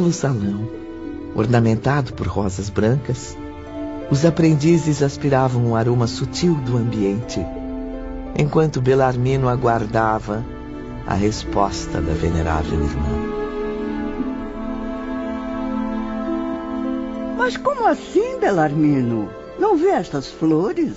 Belo salão, ornamentado por rosas brancas, os aprendizes aspiravam o aroma sutil do ambiente, enquanto Belarmino aguardava a resposta da venerável irmã. Mas como assim, Belarmino? Não vê estas flores?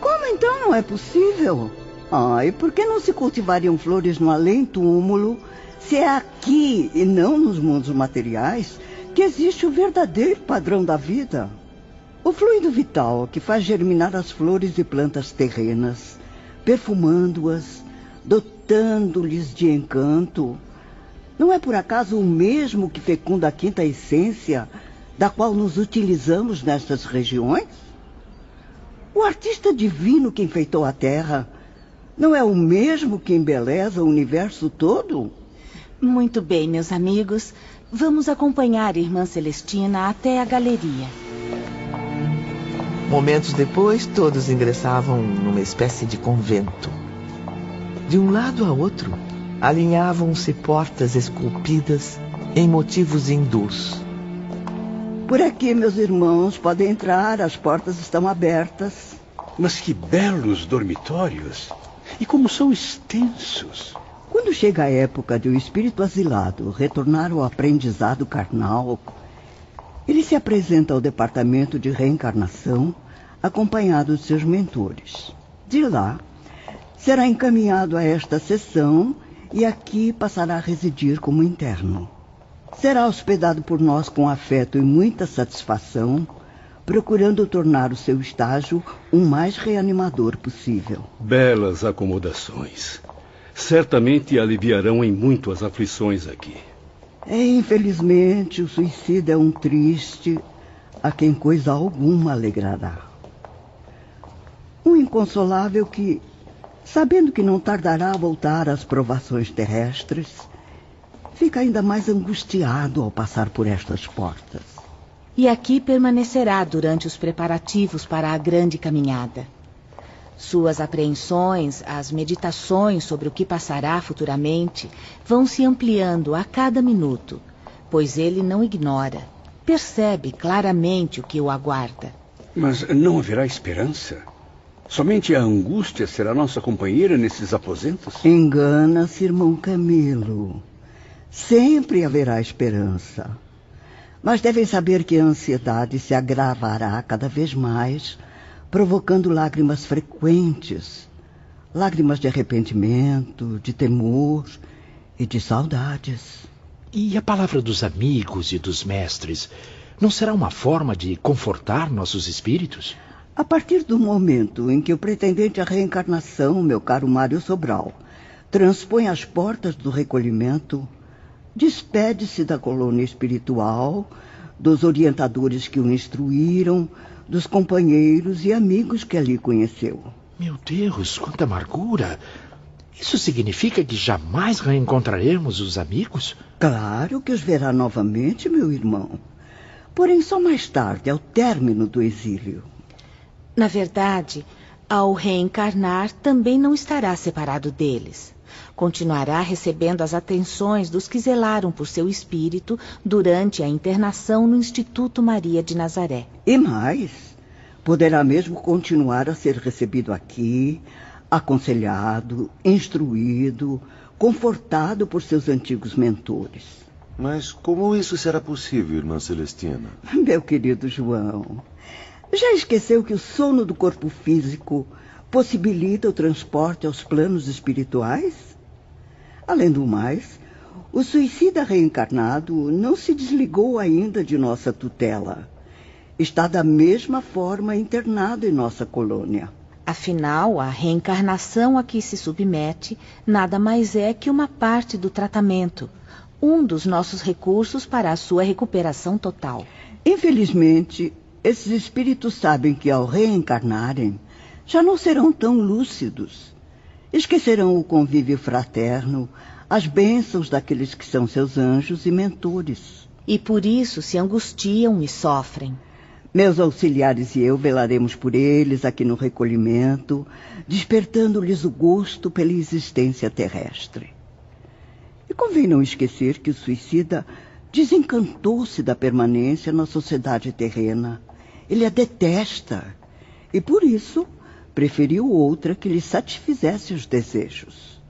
Como então não é possível? Ai, por que não se cultivariam flores no além-túmulo, se é aqui e não nos mundos materiais que existe o verdadeiro padrão da vida? O fluido vital que faz germinar as flores e plantas terrenas, perfumando-as, dotando-lhes de encanto, não é por acaso o mesmo que fecunda a quinta essência da qual nos utilizamos nestas regiões? O artista divino que enfeitou a Terra não é o mesmo que embeleza o universo todo? Muito bem, meus amigos. Vamos acompanhar a irmã Celestina até a galeria. Momentos depois, todos ingressavam numa espécie de convento. De um lado a outro, alinhavam-se portas esculpidas em motivos hindus. Por aqui, meus irmãos, podem entrar, as portas estão abertas. Mas que belos dormitórios! E como são extensos! Quando chega a época de o espírito asilado retornar ao aprendizado carnal, ele se apresenta ao departamento de reencarnação, acompanhado de seus mentores. De lá, será encaminhado a esta sessão e aqui passará a residir como interno. Será hospedado por nós com afeto e muita satisfação, procurando tornar o seu estágio o mais reanimador possível. Belas acomodações. Certamente aliviarão em muito as aflições aqui. É, infelizmente, o suicida é um triste a quem coisa alguma alegrará. Um inconsolável que, sabendo que não tardará a voltar às provações terrestres, fica ainda mais angustiado ao passar por estas portas e aqui permanecerá durante os preparativos para a grande caminhada. Suas apreensões, as meditações sobre o que passará futuramente, vão se ampliando a cada minuto, pois ele não ignora, percebe claramente o que o aguarda. Mas não haverá esperança? Somente a angústia será nossa companheira nesses aposentos? Engana-se, irmão Camilo. Sempre haverá esperança. Mas devem saber que a ansiedade se agravará cada vez mais, provocando lágrimas frequentes lágrimas de arrependimento, de temor e de saudades. E a palavra dos amigos e dos mestres não será uma forma de confortar nossos espíritos? A partir do momento em que o pretendente à reencarnação, meu caro Mário Sobral, transpõe as portas do recolhimento, despede-se da colônia espiritual, dos orientadores que o instruíram, dos companheiros e amigos que ali conheceu. Meu Deus, quanta amargura! Isso significa que jamais reencontraremos os amigos? Claro que os verá novamente, meu irmão. Porém, só mais tarde, ao término do exílio. Na verdade, ao reencarnar, também não estará separado deles continuará recebendo as atenções dos que zelaram por seu espírito durante a internação no Instituto Maria de Nazaré. E mais, poderá mesmo continuar a ser recebido aqui, aconselhado, instruído, confortado por seus antigos mentores. Mas como isso será possível, irmã Celestina? Meu querido João, já esqueceu que o sono do corpo físico possibilita o transporte aos planos espirituais? Além do mais, o suicida reencarnado não se desligou ainda de nossa tutela. Está da mesma forma internado em nossa colônia. Afinal, a reencarnação a que se submete nada mais é que uma parte do tratamento, um dos nossos recursos para a sua recuperação total. Infelizmente, esses espíritos sabem que ao reencarnarem já não serão tão lúcidos Esquecerão o convívio fraterno, as bênçãos daqueles que são seus anjos e mentores. E por isso se angustiam e sofrem. Meus auxiliares e eu velaremos por eles aqui no recolhimento, despertando-lhes o gosto pela existência terrestre. E convém não esquecer que o suicida desencantou-se da permanência na sociedade terrena. Ele a detesta e, por isso, preferiu outra que lhe satisfizesse os desejos.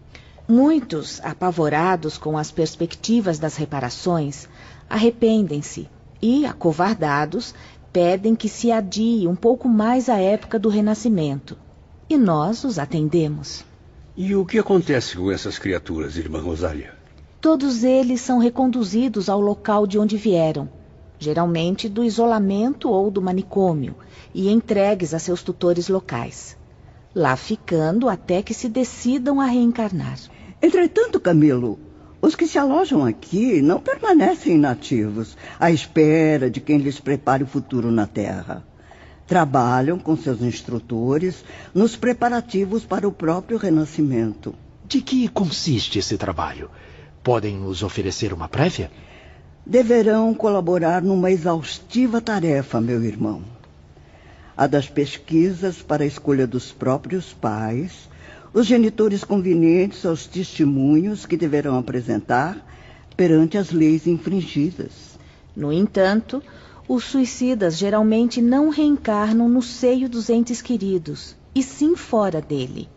Muitos, apavorados com as perspectivas das reparações, arrependem-se e, acovardados, pedem que se adie um pouco mais a época do renascimento. E nós os atendemos. E o que acontece com essas criaturas, irmã Rosália? Todos eles são reconduzidos ao local de onde vieram, geralmente do isolamento ou do manicômio, e entregues a seus tutores locais, lá ficando até que se decidam a reencarnar. Entretanto, Camilo, os que se alojam aqui não permanecem inativos, à espera de quem lhes prepare o futuro na Terra. Trabalham com seus instrutores nos preparativos para o próprio renascimento. De que consiste esse trabalho? Podem nos oferecer uma prévia? Deverão colaborar numa exaustiva tarefa, meu irmão. A das pesquisas para a escolha dos próprios pais os genitores convenientes aos testemunhos que deverão apresentar perante as leis infringidas. No entanto, os suicidas geralmente não reencarnam no seio dos entes queridos, e sim fora dele.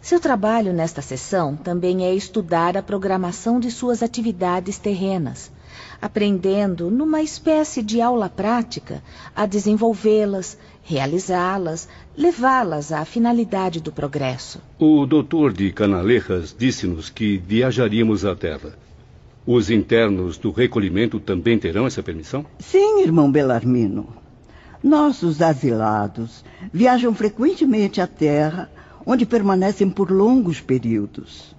Seu trabalho nesta sessão também é estudar a programação de suas atividades terrenas, aprendendo, numa espécie de aula prática, a desenvolvê-las, realizá-las, levá-las à finalidade do progresso. O doutor de Canalejas disse-nos que viajaríamos à Terra. Os internos do recolhimento também terão essa permissão? Sim, irmão Belarmino. Nossos asilados viajam frequentemente à Terra, onde permanecem por longos períodos.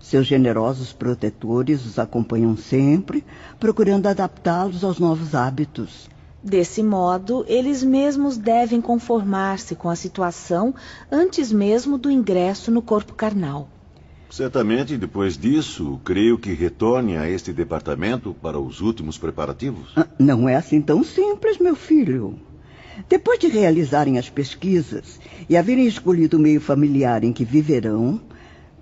Seus generosos protetores os acompanham sempre, procurando adaptá-los aos novos hábitos. Desse modo, eles mesmos devem conformar-se com a situação antes mesmo do ingresso no corpo carnal. Certamente, depois disso, creio que retorne a este departamento para os últimos preparativos. Ah, não é assim tão simples, meu filho. Depois de realizarem as pesquisas e haverem escolhido o meio familiar em que viverão,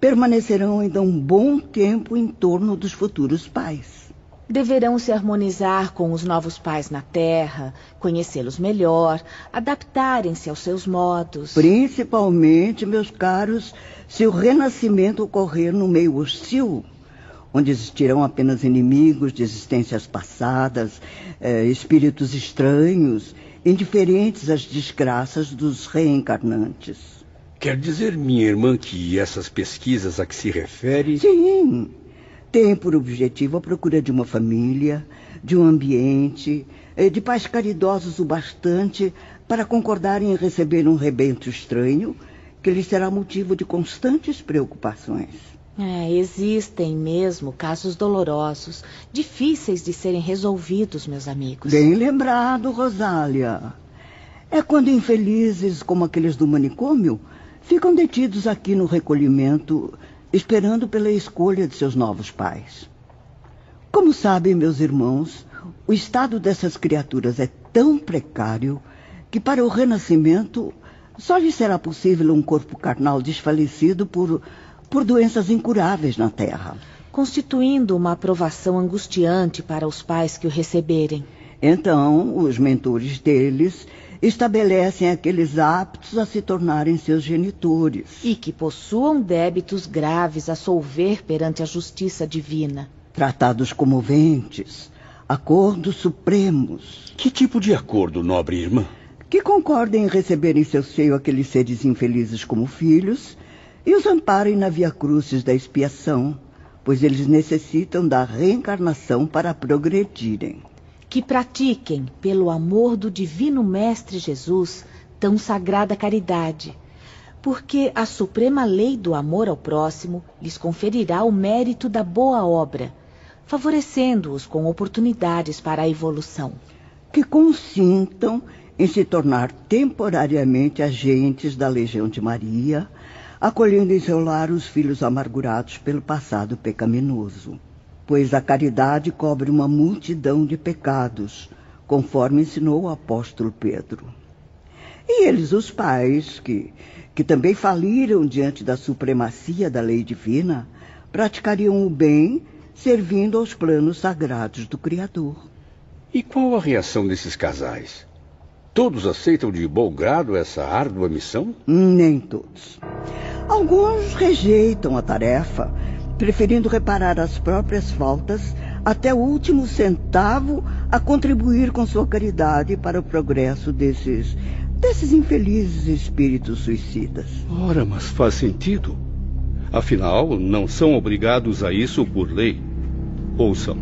permanecerão ainda um bom tempo em torno dos futuros pais. Deverão se harmonizar com os novos pais na Terra, conhecê-los melhor, adaptarem-se aos seus modos. Principalmente, meus caros, se o renascimento ocorrer no meio hostil, onde existirão apenas inimigos de existências passadas, eh, espíritos estranhos, indiferentes às desgraças dos reencarnantes. Quer dizer, minha irmã, que essas pesquisas a que se refere. Sim. Tem por objetivo a procura de uma família, de um ambiente, eh, de pais caridosos o bastante para concordarem em receber um rebento estranho que lhes será motivo de constantes preocupações. É, existem mesmo casos dolorosos, difíceis de serem resolvidos, meus amigos. Bem lembrado, Rosália. É quando infelizes como aqueles do manicômio ficam detidos aqui no recolhimento, esperando pela escolha de seus novos pais. Como sabem, meus irmãos, o estado dessas criaturas é tão precário que para o renascimento só lhes será possível um corpo carnal desfalecido por, por doenças incuráveis na Terra. Constituindo uma aprovação angustiante para os pais que o receberem. Então, os mentores deles estabelecem aqueles aptos a se tornarem seus genitores. E que possuam débitos graves a solver perante a justiça divina. Tratados comoventes, acordos supremos. Que tipo de acordo, nobre irmã? Que concordem em receber em seu seio aqueles seres infelizes como filhos e os amparem na via crucis da expiação, pois eles necessitam da reencarnação para progredirem que pratiquem, pelo amor do Divino Mestre Jesus, tão sagrada caridade, porque a suprema lei do amor ao próximo lhes conferirá o mérito da boa obra, favorecendo-os com oportunidades para a evolução. Que consintam em se tornar temporariamente agentes da Legião de Maria, acolhendo em seu lar os filhos amargurados pelo passado pecaminoso pois a caridade cobre uma multidão de pecados, conforme ensinou o apóstolo Pedro. E eles, os pais, que, que também faliram diante da supremacia da lei divina, praticariam o bem servindo aos planos sagrados do Criador. E qual a reação desses casais? Todos aceitam de bom grado essa árdua missão? Nem todos. Alguns rejeitam a tarefa, preferindo reparar as próprias faltas até o último centavo a contribuir com sua caridade para o progresso desses desses infelizes espíritos suicidas. Ora, mas faz sentido. Afinal, não são obrigados a isso por lei. Ou são?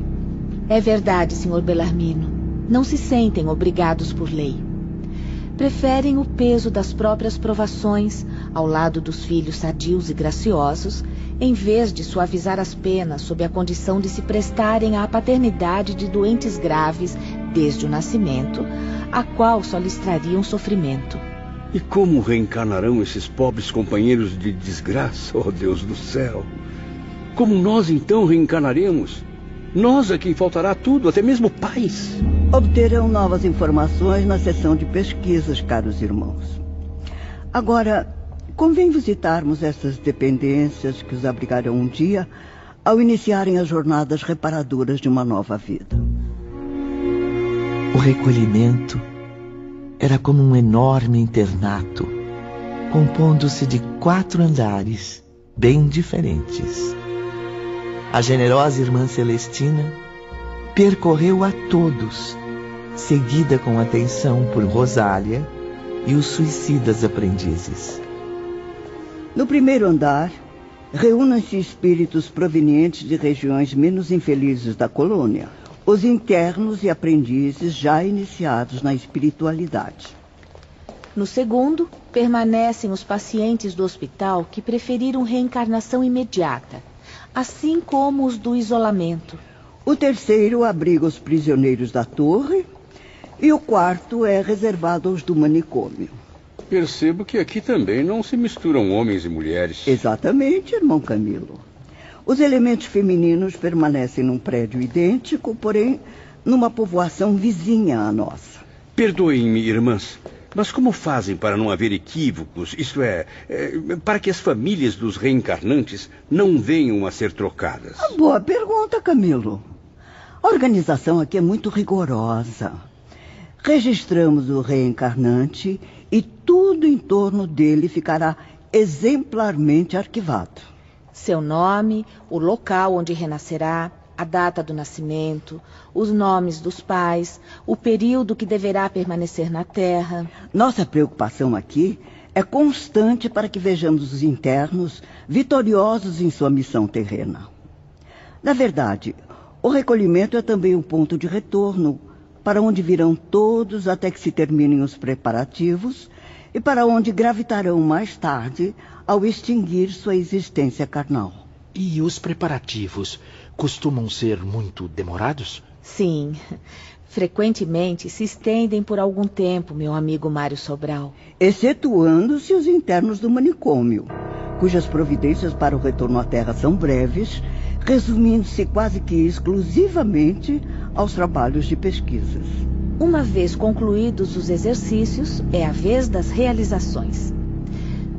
É verdade, Sr. Belarmino. Não se sentem obrigados por lei. Preferem o peso das próprias provações ao lado dos filhos sadios e graciosos, em vez de suavizar as penas sob a condição de se prestarem à paternidade de doentes graves desde o nascimento, a qual só lhes trariam sofrimento. E como reencarnarão esses pobres companheiros de desgraça, ó oh Deus do céu? Como nós então reencarnaremos? Nós a quem faltará tudo, até mesmo pais. Obterão novas informações na sessão de pesquisas, caros irmãos. Agora, convém visitarmos essas dependências que os abrigarão um dia ao iniciarem as jornadas reparadoras de uma nova vida. O recolhimento era como um enorme internato, compondo-se de quatro andares bem diferentes. A generosa irmã Celestina percorreu a todos, seguida com atenção por Rosália e os suicidas aprendizes. No primeiro andar, reúnem-se espíritos provenientes de regiões menos infelizes da colônia, os internos e aprendizes já iniciados na espiritualidade. No segundo, permanecem os pacientes do hospital que preferiram reencarnação imediata assim como os do isolamento. O terceiro abriga os prisioneiros da torre e o quarto é reservado aos do manicômio. Percebo que aqui também não se misturam homens e mulheres. Exatamente, irmão Camilo. Os elementos femininos permanecem num prédio idêntico, porém numa povoação vizinha à nossa. Perdoem-me, irmãs. Mas como fazem para não haver equívocos, isto é, é, para que as famílias dos reencarnantes não venham a ser trocadas? boa pergunta, Camilo. A organização aqui é muito rigorosa. Registramos o reencarnante e tudo em torno dele ficará exemplarmente arquivado. Seu nome, o local onde renascerá, a data do nascimento, os nomes dos pais, o período que deverá permanecer na Terra. Nossa preocupação aqui é constante para que vejamos os internos vitoriosos em sua missão terrena. Na verdade, o recolhimento é também um ponto de retorno para onde virão todos até que se terminem os preparativos e para onde gravitarão mais tarde ao extinguir sua existência carnal. E os preparativos costumam ser muito demorados? Sim. Frequentemente se estendem por algum tempo, meu amigo Mário Sobral. Excetuando-se os internos do manicômio, cujas providências para o retorno à Terra são breves, resumindo-se quase que exclusivamente aos trabalhos de pesquisas. Uma vez concluídos os exercícios, é a vez das realizações.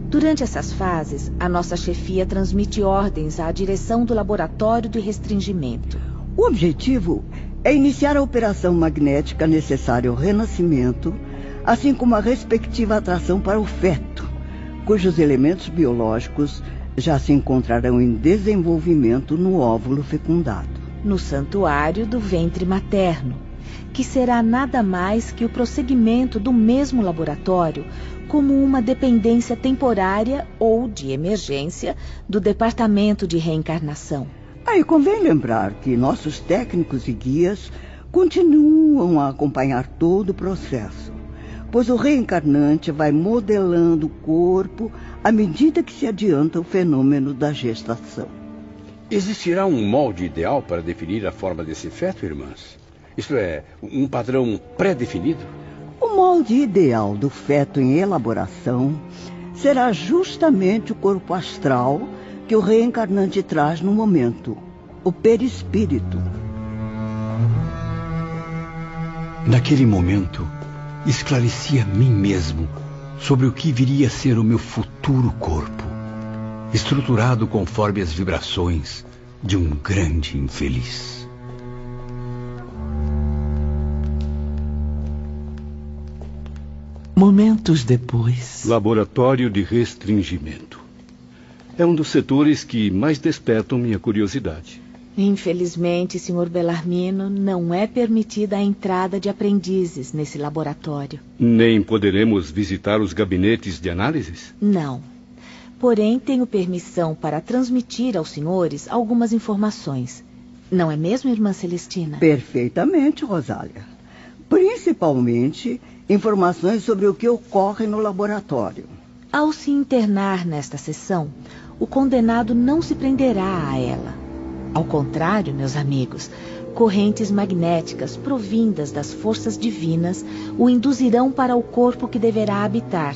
Durante essas fases, a nossa chefia transmite ordens à direção do laboratório de restringimento. O objetivo é iniciar a operação magnética necessária ao renascimento, assim como a respectiva atração para o feto, cujos elementos biológicos já se encontrarão em desenvolvimento no óvulo fecundado. No santuário do ventre materno, que será nada mais que o prosseguimento do mesmo laboratório como uma dependência temporária ou de emergência do Departamento de Reencarnação. Aí convém lembrar que nossos técnicos e guias continuam a acompanhar todo o processo, pois o reencarnante vai modelando o corpo à medida que se adianta o fenômeno da gestação. Existirá um molde ideal para definir a forma desse feto, irmãs? Isto é, um padrão pré-definido? O molde ideal do feto em elaboração será justamente o corpo astral que o reencarnante traz no momento, o perispírito. Naquele momento, esclareci a mim mesmo sobre o que viria a ser o meu futuro corpo. estruturado conforme as vibrações de um grande infeliz. Momentos depois. Laboratório de restringimento. É um dos setores que mais despertam minha curiosidade. Infelizmente, Sr. Belarmino, não é permitida a entrada de aprendizes nesse laboratório. Nem poderemos visitar os gabinetes de análises? Não. Porém, tenho permissão para transmitir aos senhores algumas informações. Não é mesmo, irmã Celestina? Perfeitamente, Rosália. Principalmente informações sobre o que ocorre no laboratório. Ao se internar nesta sessão, o condenado não se prenderá a ela ao contrário, meus amigos, correntes magnéticas provindas das forças divinas o induzirão para o corpo que deverá habitar,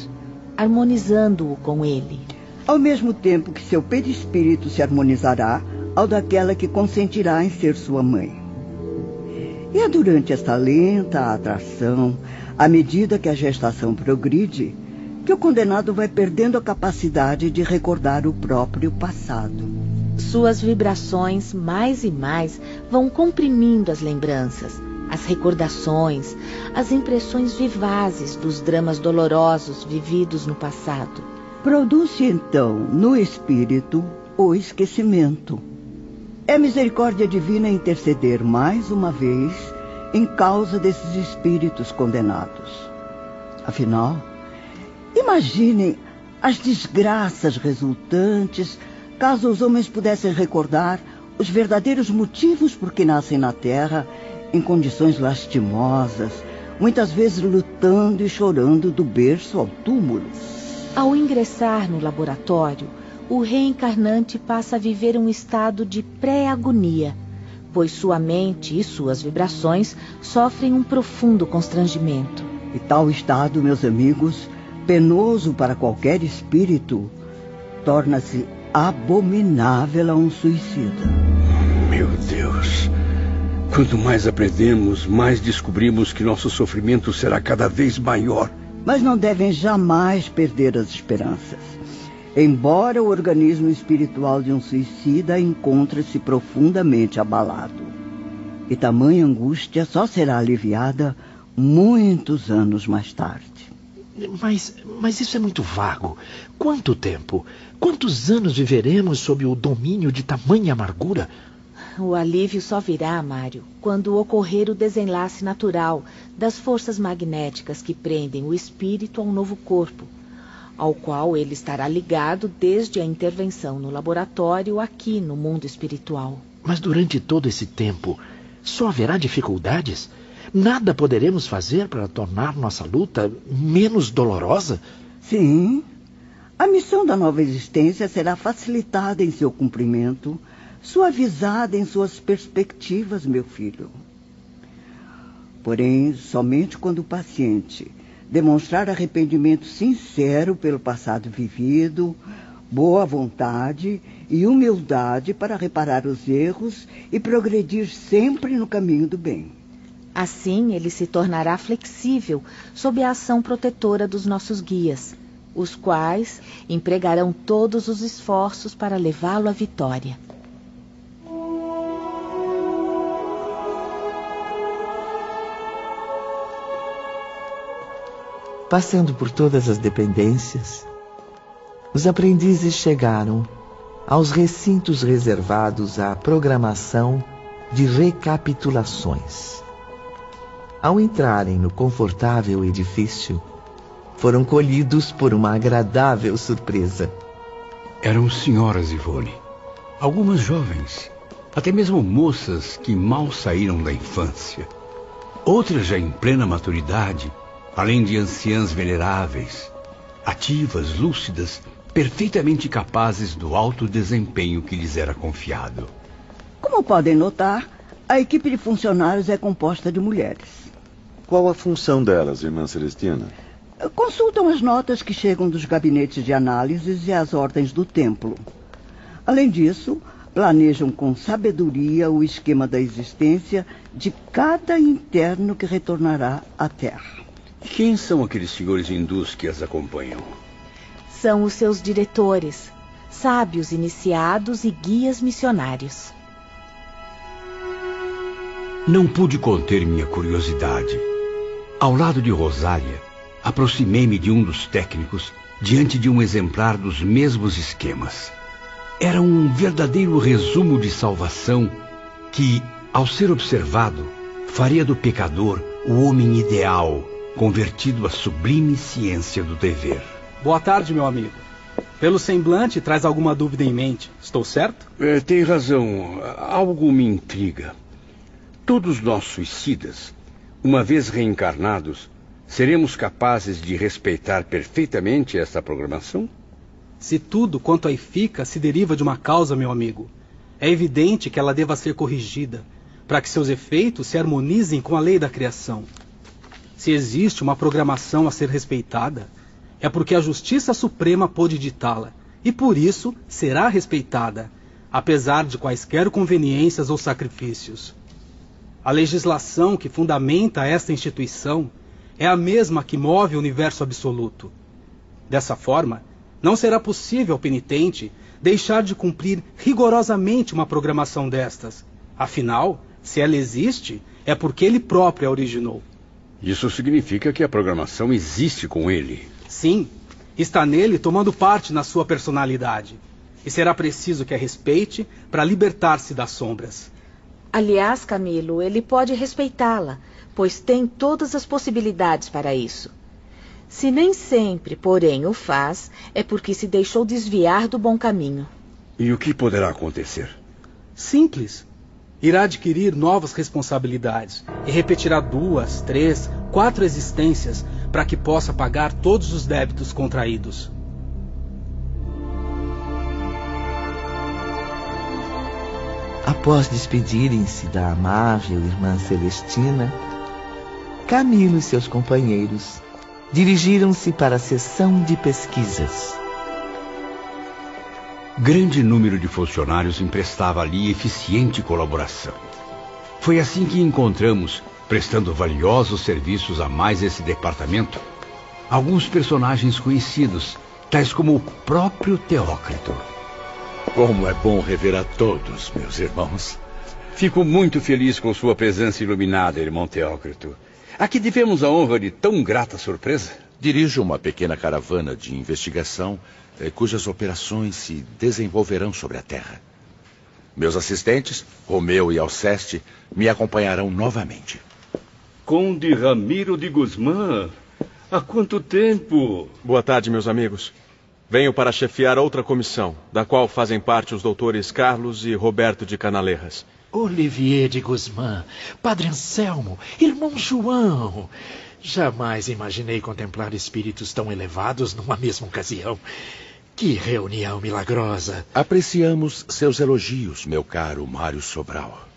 harmonizando-o com ele. Ao mesmo tempo que seu perispírito se harmonizará ao daquela que consentirá em ser sua mãe. E é durante esta lenta atração, à medida que a gestação progride, que o condenado vai perdendo a capacidade de recordar o próprio passado. Suas vibrações, mais e mais, vão comprimindo as lembranças, as recordações, as impressões vivazes dos dramas dolorosos vividos no passado. Produz-se então, no espírito, o esquecimento. É misericórdia divina interceder mais uma vez em causa desses espíritos condenados. Afinal, imaginem as desgraças resultantes caso os homens pudessem recordar os verdadeiros motivos por que nascem na Terra em condições lastimosas, muitas vezes lutando e chorando do berço ao túmulo. Ao ingressar no laboratório, o reencarnante passa a viver um estado de pré-agonia, pois sua mente e suas vibrações sofrem um profundo constrangimento. E tal estado, meus amigos, penoso para qualquer espírito, torna-se abominável a um suicida. Meu Deus. Quanto mais aprendemos, mais descobrimos que nosso sofrimento será cada vez maior. Mas não devem jamais perder as esperanças. Embora o organismo espiritual de um suicida encontre-se profundamente abalado. E tamanha angústia só será aliviada muitos anos mais tarde. Mas, mas isso é muito vago. Quanto tempo? Quantos anos viveremos sob o domínio de tamanha amargura? O alívio só virá, Mário, quando ocorrer o desenlace natural das forças magnéticas que prendem o espírito a um novo corpo, ao qual ele estará ligado desde a intervenção no laboratório aqui no mundo espiritual. Mas durante todo esse tempo, só haverá dificuldades? Nada poderemos fazer para tornar nossa luta menos dolorosa? Sim. A missão da nova existência será facilitada em seu cumprimento, suavizada em suas perspectivas, meu filho. Porém, somente quando o paciente demonstrar arrependimento sincero pelo passado vivido, boa vontade e humildade para reparar os erros e progredir sempre no caminho do bem. Assim, ele se tornará flexível sob a ação protetora dos nossos guias, os quais empregarão todos os esforços para levá-lo à vitória. Passando por todas as dependências, os aprendizes chegaram aos recintos reservados à programação de recapitulações. Ao entrarem no confortável edifício, foram colhidos por uma agradável surpresa. Eram senhoras Ivone, algumas jovens, até mesmo moças que mal saíram da infância. Outras já em plena maturidade, além de anciãs veneráveis, ativas, lúcidas, perfeitamente capazes do alto desempenho que lhes era confiado. Como podem notar, a equipe de funcionários é composta de mulheres. Qual a função delas, irmã Celestina? Consultam as notas que chegam dos gabinetes de análises e as ordens do templo. Além disso, planejam com sabedoria o esquema da existência de cada interno que retornará à Terra. Quem são aqueles senhores hindus que as acompanham? São os seus diretores. sábios iniciados e guias missionários. Não pude conter minha curiosidade. Ao lado de Rosália, aproximei-me de um dos técnicos diante de um exemplar dos mesmos esquemas. Era um verdadeiro resumo de salvação que, ao ser observado, faria do pecador o homem ideal, convertido à sublime ciência do dever. Boa tarde, meu amigo. Pelo semblante, traz alguma dúvida em mente. Estou certo? É, tem razão. Algo me intriga. Todos nós suicidas, uma vez reencarnados, seremos capazes de respeitar perfeitamente essa programação? Se tudo quanto aí fica se deriva de uma causa, meu amigo, é evidente que ela deva ser corrigida, para que seus efeitos se harmonizem com a lei da criação. Se existe uma programação a ser respeitada, é porque a Justiça Suprema pôde ditá-la, e por isso será respeitada, apesar de quaisquer conveniências ou sacrifícios. A legislação que fundamenta esta instituição é a mesma que move o universo absoluto. Dessa forma, não será possível ao penitente deixar de cumprir rigorosamente uma programação destas. Afinal, se ela existe, é porque ele próprio a originou. Isso significa que a programação existe com ele. Sim, está nele tomando parte na sua personalidade. E será preciso que a respeite para libertar-se das sombras. Aliás, Camilo, ele pode respeitá-la, pois tem todas as possibilidades para isso. Se nem sempre, porém, o faz, é porque se deixou desviar do bom caminho. E o que poderá acontecer? Simples. Irá adquirir novas responsabilidades e repetirá duas, três, quatro existências para que possa pagar todos os débitos contraídos. Após despedirem-se da amável irmã Celestina, Camilo e seus companheiros dirigiram-se para a sessão de pesquisas. Grande número de funcionários emprestava ali eficiente colaboração. Foi assim que encontramos prestando valiosos serviços a mais esse departamento, alguns personagens conhecidos, tais como o próprio Teócrito. Como é bom rever a todos, meus irmãos. Fico muito feliz com sua presença iluminada, irmão Teócrito. A que devemos a honra de tão grata surpresa? Dirijo uma pequena caravana de investigação eh, cujas operações se desenvolverão sobre a Terra. Meus assistentes, Romeu e Alceste, me acompanharão novamente. Conde Ramiro de Guzmán. Há quanto tempo? Boa tarde, meus amigos. Venho para chefiar outra comissão, da qual fazem parte os doutores Carlos e Roberto de Canalerras. Olivier de Guzmán, Padre Anselmo, irmão João. Jamais imaginei contemplar espíritos tão elevados numa mesma ocasião. Que reunião milagrosa. Apreciamos seus elogios, meu caro Mário Sobral.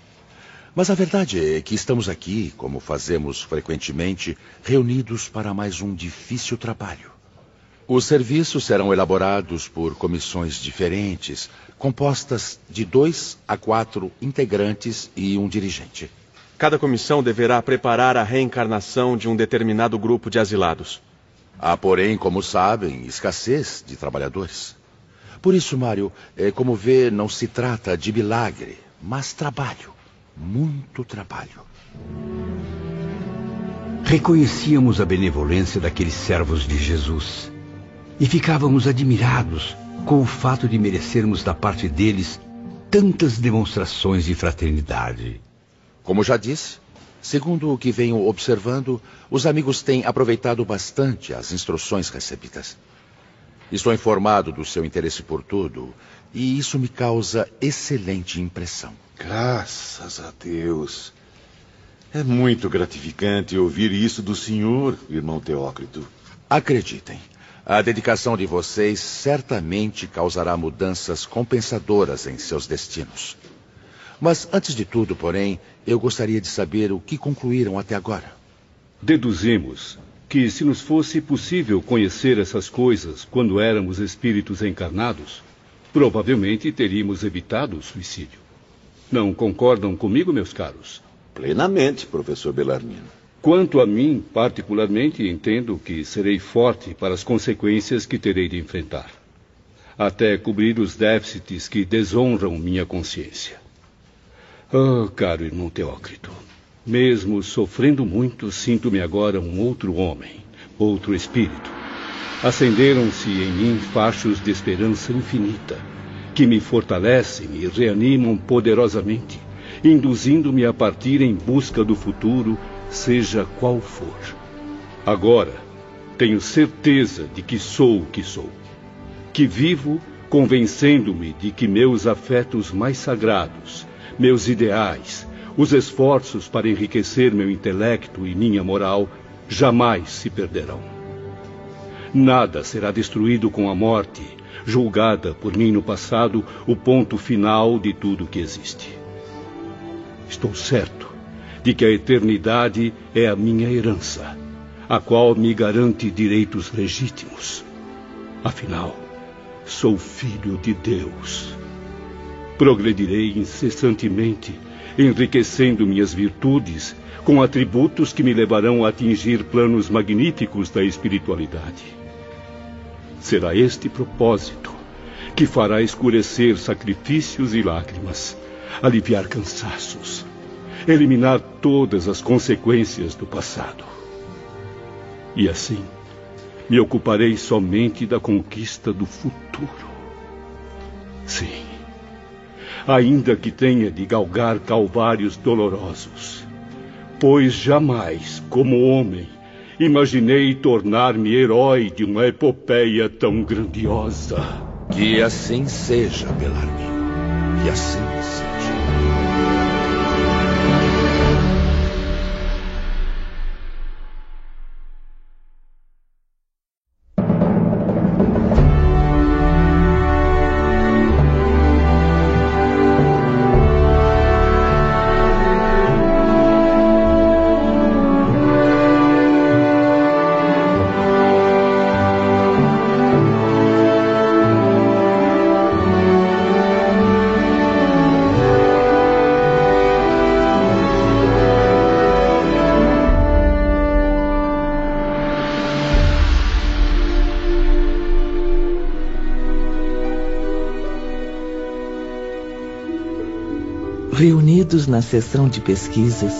Mas a verdade é que estamos aqui, como fazemos frequentemente, reunidos para mais um difícil trabalho. Os serviços serão elaborados por comissões diferentes, compostas de dois a quatro integrantes e um dirigente. Cada comissão deverá preparar a reencarnação de um determinado grupo de asilados. Há, porém, como sabem, escassez de trabalhadores. Por isso, Mário, é, como vê, não se trata de milagre, mas trabalho muito trabalho. Reconhecíamos a benevolência daqueles servos de Jesus e ficávamos admirados com o fato de merecermos da parte deles tantas demonstrações de fraternidade. Como já disse, segundo o que venho observando, os amigos têm aproveitado bastante as instruções recebidas. Estou informado do seu interesse por tudo e isso me causa excelente impressão. Graças a Deus. É muito gratificante ouvir isso do senhor, irmão Teócrito. Acreditem, a dedicação de vocês certamente causará mudanças compensadoras em seus destinos. Mas antes de tudo, porém, eu gostaria de saber o que concluíram até agora. Deduzimos que, se nos fosse possível conhecer essas coisas quando éramos espíritos encarnados, provavelmente teríamos evitado o suicídio. Não concordam comigo, meus caros? Plenamente, professor Belarmino. Quanto a mim, particularmente, entendo que serei forte para as consequências que terei de enfrentar. até cobrir os déficits que desonram minha consciência. Oh, caro irmão Teócrito, mesmo sofrendo muito, sinto-me agora um outro homem, outro espírito. Acenderam-se em mim fachos de esperança infinita, que me fortalecem e reanimam poderosamente, induzindo-me a partir em busca do futuro, seja qual for. Agora, tenho certeza de que sou o que sou, que vivo convencendo-me de que meus afetos mais sagrados, meus ideais, os esforços para enriquecer meu intelecto e minha moral jamais se perderão. Nada será destruído com a morte, julgada por mim no passado o ponto final de tudo que existe. Estou certo de que a eternidade é a minha herança, a qual me garante direitos legítimos. Afinal, sou filho de Deus Progredirei incessantemente, enriquecendo minhas virtudes com atributos que me levarão a atingir planos magníficos da espiritualidade. Será este propósito que fará escurecer sacrifícios e lágrimas, aliviar cansaços, eliminar todas as consequências do passado. E assim, me ocuparei somente da conquista do futuro. Sim ainda que tenha de galgar calvários dolorosos. Pois jamais, como homem, imaginei tornar-me herói de uma epopeia tão grandiosa. Que assim seja, Belarmino. Que assim seja. Na sessão de pesquisas,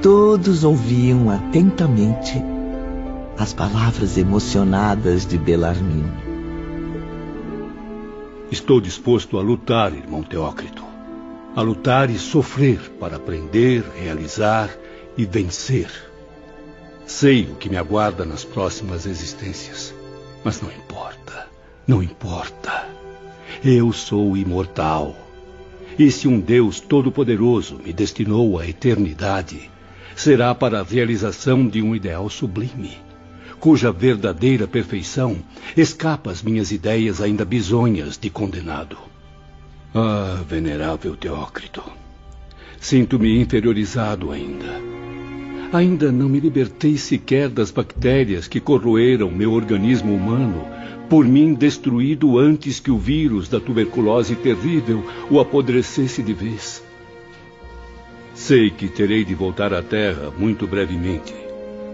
todos ouviam atentamente as palavras emocionadas de Belarmino. Estou disposto a lutar, irmão Teócrito. A lutar e sofrer para aprender, realizar e vencer. Sei o que me aguarda nas próximas existências, mas não importa, não importa. Eu sou imortal. E se um Deus todo-poderoso me destinou à eternidade, será para a realização de um ideal sublime, cuja verdadeira perfeição escapa às minhas ideias ainda bisonhas de condenado. Ah, venerável Teócrito, sinto-me inferiorizado ainda. Ainda não me libertei sequer das bactérias que corroeram meu organismo humano por mim destruído antes que o vírus da tuberculose terrível o apodrecesse de vez. Sei que terei de voltar à Terra muito brevemente,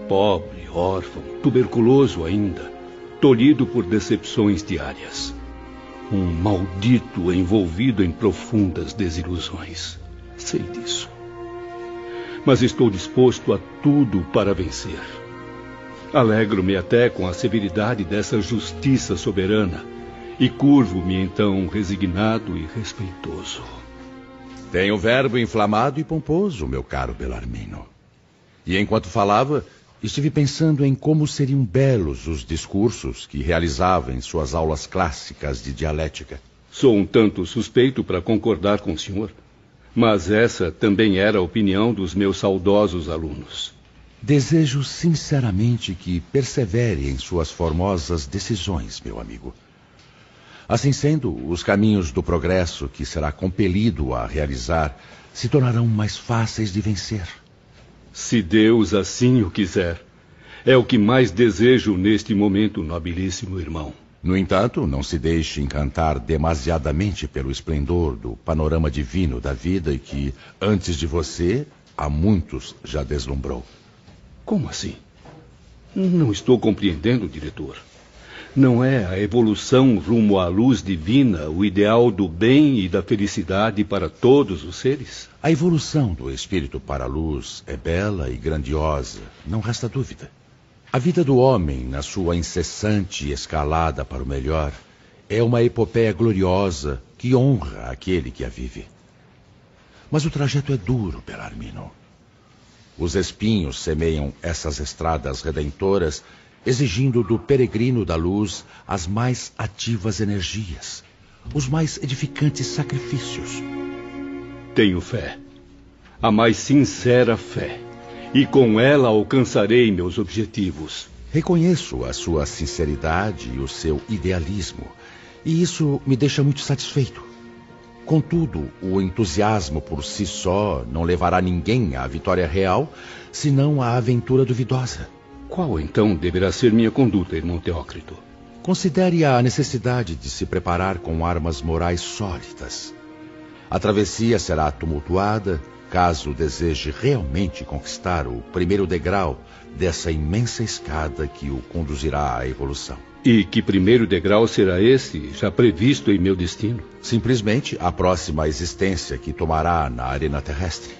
pobre, órfão, tuberculoso ainda, tolhido por decepções diárias. Um maldito envolvido em profundas desilusões. Sei disso. Mas estou disposto a tudo para vencer. Alegro-me até com a severidade dessa justiça soberana e curvo-me então resignado e respeitoso. Tem o verbo inflamado e pomposo, meu caro Belarmino. E enquanto falava, estive pensando em como seriam belos os discursos que realizava em suas aulas clássicas de dialética. Sou um tanto suspeito para concordar com o senhor, mas essa também era a opinião dos meus saudosos alunos. Desejo sinceramente que persevere em suas formosas decisões, meu amigo. Assim sendo, os caminhos do progresso que será compelido a realizar se tornarão mais fáceis de vencer. Se Deus assim o quiser, é o que mais desejo neste momento, nobilíssimo irmão. No entanto, não se deixe encantar demasiadamente pelo esplendor do panorama divino da vida e que, antes de você, a muitos já deslumbrou. Como assim? Não estou compreendendo, diretor. Não é a evolução rumo à luz divina o ideal do bem e da felicidade para todos os seres? A evolução do espírito para a luz é bela e grandiosa, não resta dúvida. A vida do homem, na sua incessante escalada para o melhor, é uma epopeia gloriosa que honra aquele que a vive. Mas o trajeto é duro, Belarmino. Os espinhos semeiam essas estradas redentoras exigindo do peregrino da luz as mais ativas energias, os mais edificantes sacrifícios. Tenho fé, a mais sincera fé, e com ela alcançarei meus objetivos. Reconheço a sua sinceridade e o seu idealismo, e isso me deixa muito satisfeito. Contudo, o entusiasmo por si só não levará ninguém à vitória real, senão à aventura duvidosa. Qual então deverá ser minha conduta, irmão Teócrito? Considere a necessidade de se preparar com armas morais sólidas. A travessia será tumultuada caso deseje realmente conquistar o primeiro degrau dessa imensa escada que o conduzirá à evolução. E que primeiro degrau será esse, já previsto em meu destino? Simplesmente a próxima existência que tomará na arena terrestre.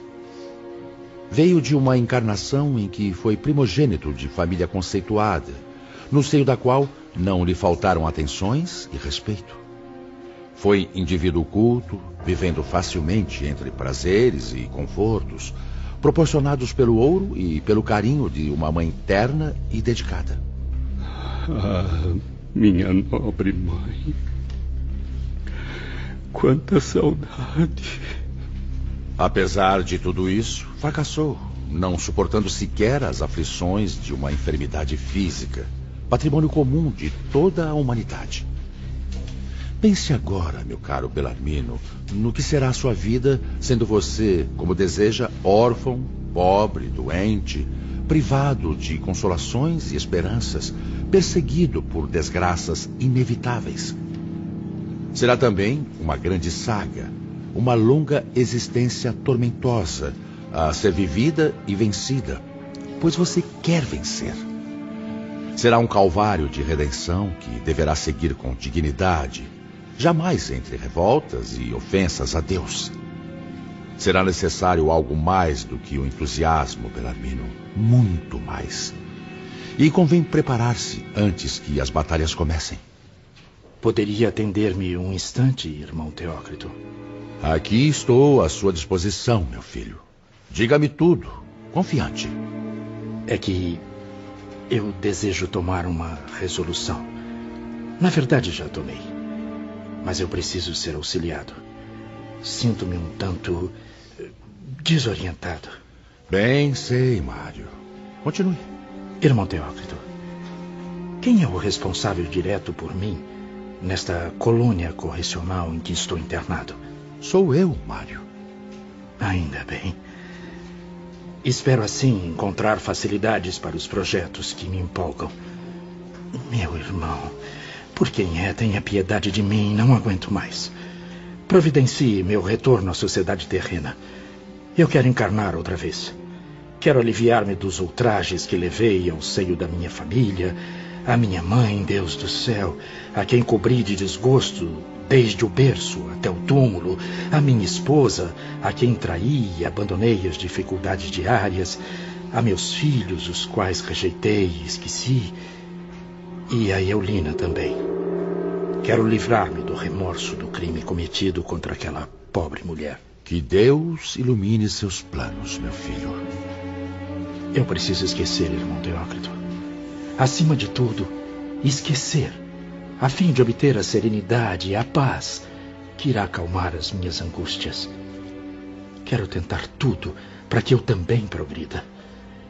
Veio de uma encarnação em que foi primogênito de família conceituada, no seio da qual não lhe faltaram atenções e respeito. Foi indivíduo culto, vivendo facilmente entre prazeres e confortos, proporcionados pelo ouro e pelo carinho de uma mãe terna e dedicada. Ah, minha nobre mãe. Quanta saudade. Apesar de tudo isso, fracassou, não suportando sequer as aflições de uma enfermidade física, patrimônio comum de toda a humanidade. Pense agora, meu caro Belarmino, no que será a sua vida, sendo você, como deseja, órfão, pobre, doente, privado de consolações e esperanças, perseguido por desgraças inevitáveis. Será também uma grande saga, uma longa existência tormentosa a ser vivida e vencida, pois você quer vencer. Será um calvário de redenção que deverá seguir com dignidade, jamais entre revoltas e ofensas a Deus. Será necessário algo mais do que o entusiasmo, Belarmino, muito mais. E convém preparar-se antes que as batalhas comecem. Poderia atender-me um instante, irmão Teócrito? Aqui estou à sua disposição, meu filho. Diga-me tudo, confiante. É que eu desejo tomar uma resolução. Na verdade, já tomei. Mas eu preciso ser auxiliado. Sinto-me um tanto eh, desorientado. Bem, sei, Mário. Continue. Irmão Teócrito, quem é o responsável direto por mim nesta colônia correcional em que estou internado? Sou eu, Mário. Ainda bem. Espero assim encontrar facilidades para os projetos que me empolgam. Meu irmão, por quem é, tenha piedade de mim, não aguento mais. Providencie meu retorno à sociedade terrena. Eu quero encarnar outra vez. Quero aliviar-me dos ultrajes que levei ao seio da minha família, a minha mãe, Deus do céu, a quem cobri de desgosto desde o berço até o túmulo, a minha esposa, a quem traí e abandonei as dificuldades diárias, a meus filhos, os quais rejeitei e esqueci, e a Eulina também. Quero livrar-me do remorso do crime cometido contra aquela pobre mulher. Que Deus ilumine seus planos, meu filho. Eu preciso esquecer, irmão Teócrito. Acima de tudo, esquecer a fim de obter a serenidade e a paz que irá acalmar as minhas angústias. Quero tentar tudo para que eu também progrida.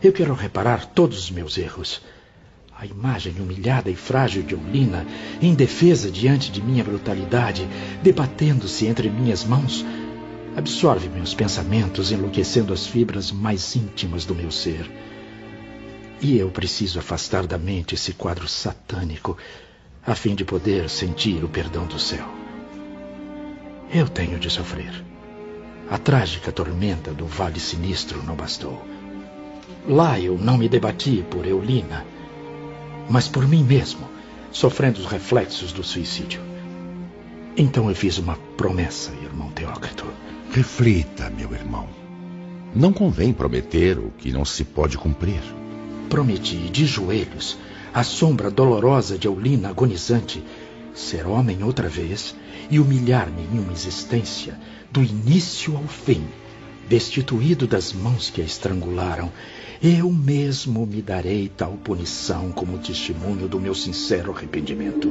Eu quero reparar todos os meus erros. A imagem humilhada e frágil de Olina, indefesa diante de minha brutalidade, debatendo-se entre minhas mãos, absorve meus pensamentos, enlouquecendo as fibras mais íntimas do meu ser. E eu preciso afastar da mente esse quadro satânico a fim de poder sentir o perdão do céu. Eu tenho de sofrer. A trágica tormenta do Vale Sinistro não bastou. Lá eu não me debati por Eulina, mas por mim mesmo, sofrendo os reflexos do suicídio. Então eu fiz uma promessa, irmão Teócrito. Reflita, meu irmão. Não convém prometer o que não se pode cumprir. Prometi, de joelhos, à sombra dolorosa de Eulina agonizante, ser homem outra vez e humilhar-me em uma existência do início ao fim, destituído das mãos que a estrangularam. Eu mesmo me darei tal punição como testemunho do meu sincero arrependimento.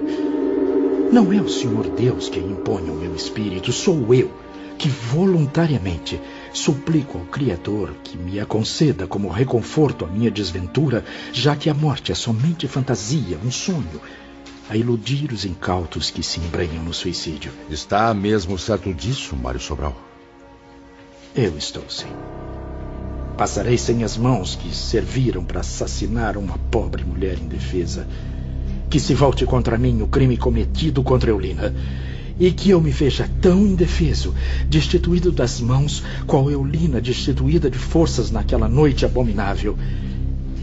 Não é o Senhor Deus quem impõe o meu espírito, sou eu que voluntariamente suplico ao Criador que me a conceda como reconforto a minha desventura, já que a morte é somente fantasia, um sonho, a iludir os incautos que se embrenham no suicídio. Está mesmo certo disso, Mário Sobral? Eu estou sim. Passarei sem as mãos que serviram para assassinar uma pobre mulher indefesa. Que se volte contra mim o crime cometido contra Eulina e que eu me veja tão indefeso, destituído das mãos, qual Eulina destituída de forças naquela noite abominável.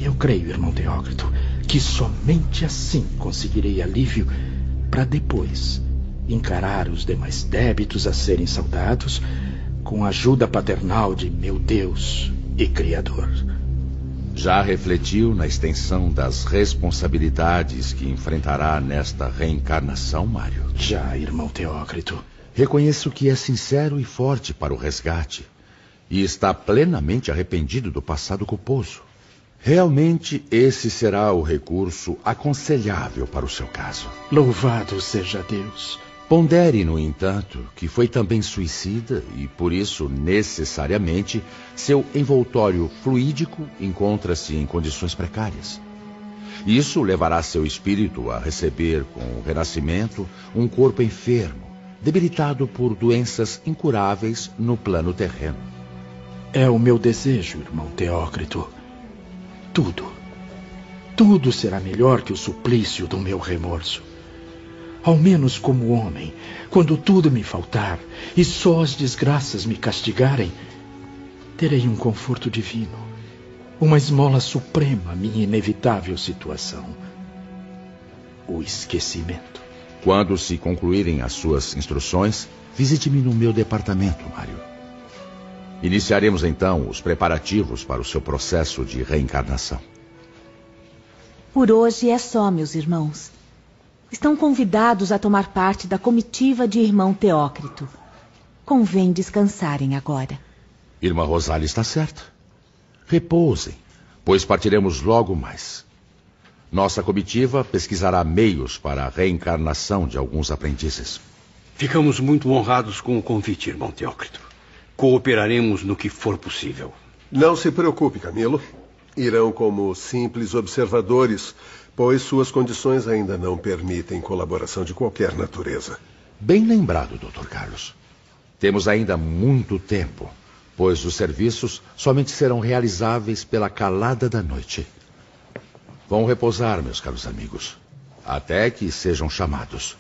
Eu creio, irmão Teócrito, que somente assim conseguirei alívio para depois encarar os demais débitos a serem saudados com a ajuda paternal de meu Deus e Criador. Já refletiu na extensão das responsabilidades que enfrentará nesta reencarnação, Mário? Já, irmão Teócrito. Reconheço que é sincero e forte para o resgate e está plenamente arrependido do passado culposo. Realmente, esse será o recurso aconselhável para o seu caso. Louvado seja Deus. Pondere, no entanto, que foi também suicida e, por isso, necessariamente, seu envoltório fluídico encontra-se em condições precárias. Isso levará seu espírito a receber, com o renascimento, um corpo enfermo, debilitado por doenças incuráveis no plano terreno. É o meu desejo, irmão Teócrito. Tudo, tudo será melhor que o suplício do meu remorso ao menos como homem, quando tudo me faltar e só as desgraças me castigarem, terei um conforto divino, uma esmola suprema à minha inevitável situação: o esquecimento. Quando se concluírem as suas instruções, visite-me no meu departamento, Mário. Iniciaremos então os preparativos para o seu processo de reencarnação. Por hoje é só, meus irmãos estão convidados a tomar parte da comitiva de irmão Teócrito. Convém descansarem agora. Irmã Rosália está certa. Repousem, pois partiremos logo mais. Nossa comitiva pesquisará meios para a reencarnação de alguns aprendizes. Ficamos muito honrados com o convite, irmão Teócrito. Cooperaremos no que for possível. Não se preocupe, Camilo. Irão como simples observadores pois suas condições ainda não permitem colaboração de qualquer natureza. Bem lembrado, Dr. Carlos. Temos ainda muito tempo, pois os serviços somente serão realizáveis pela calada da noite. Vão repousar, meus caros amigos, até que sejam chamados,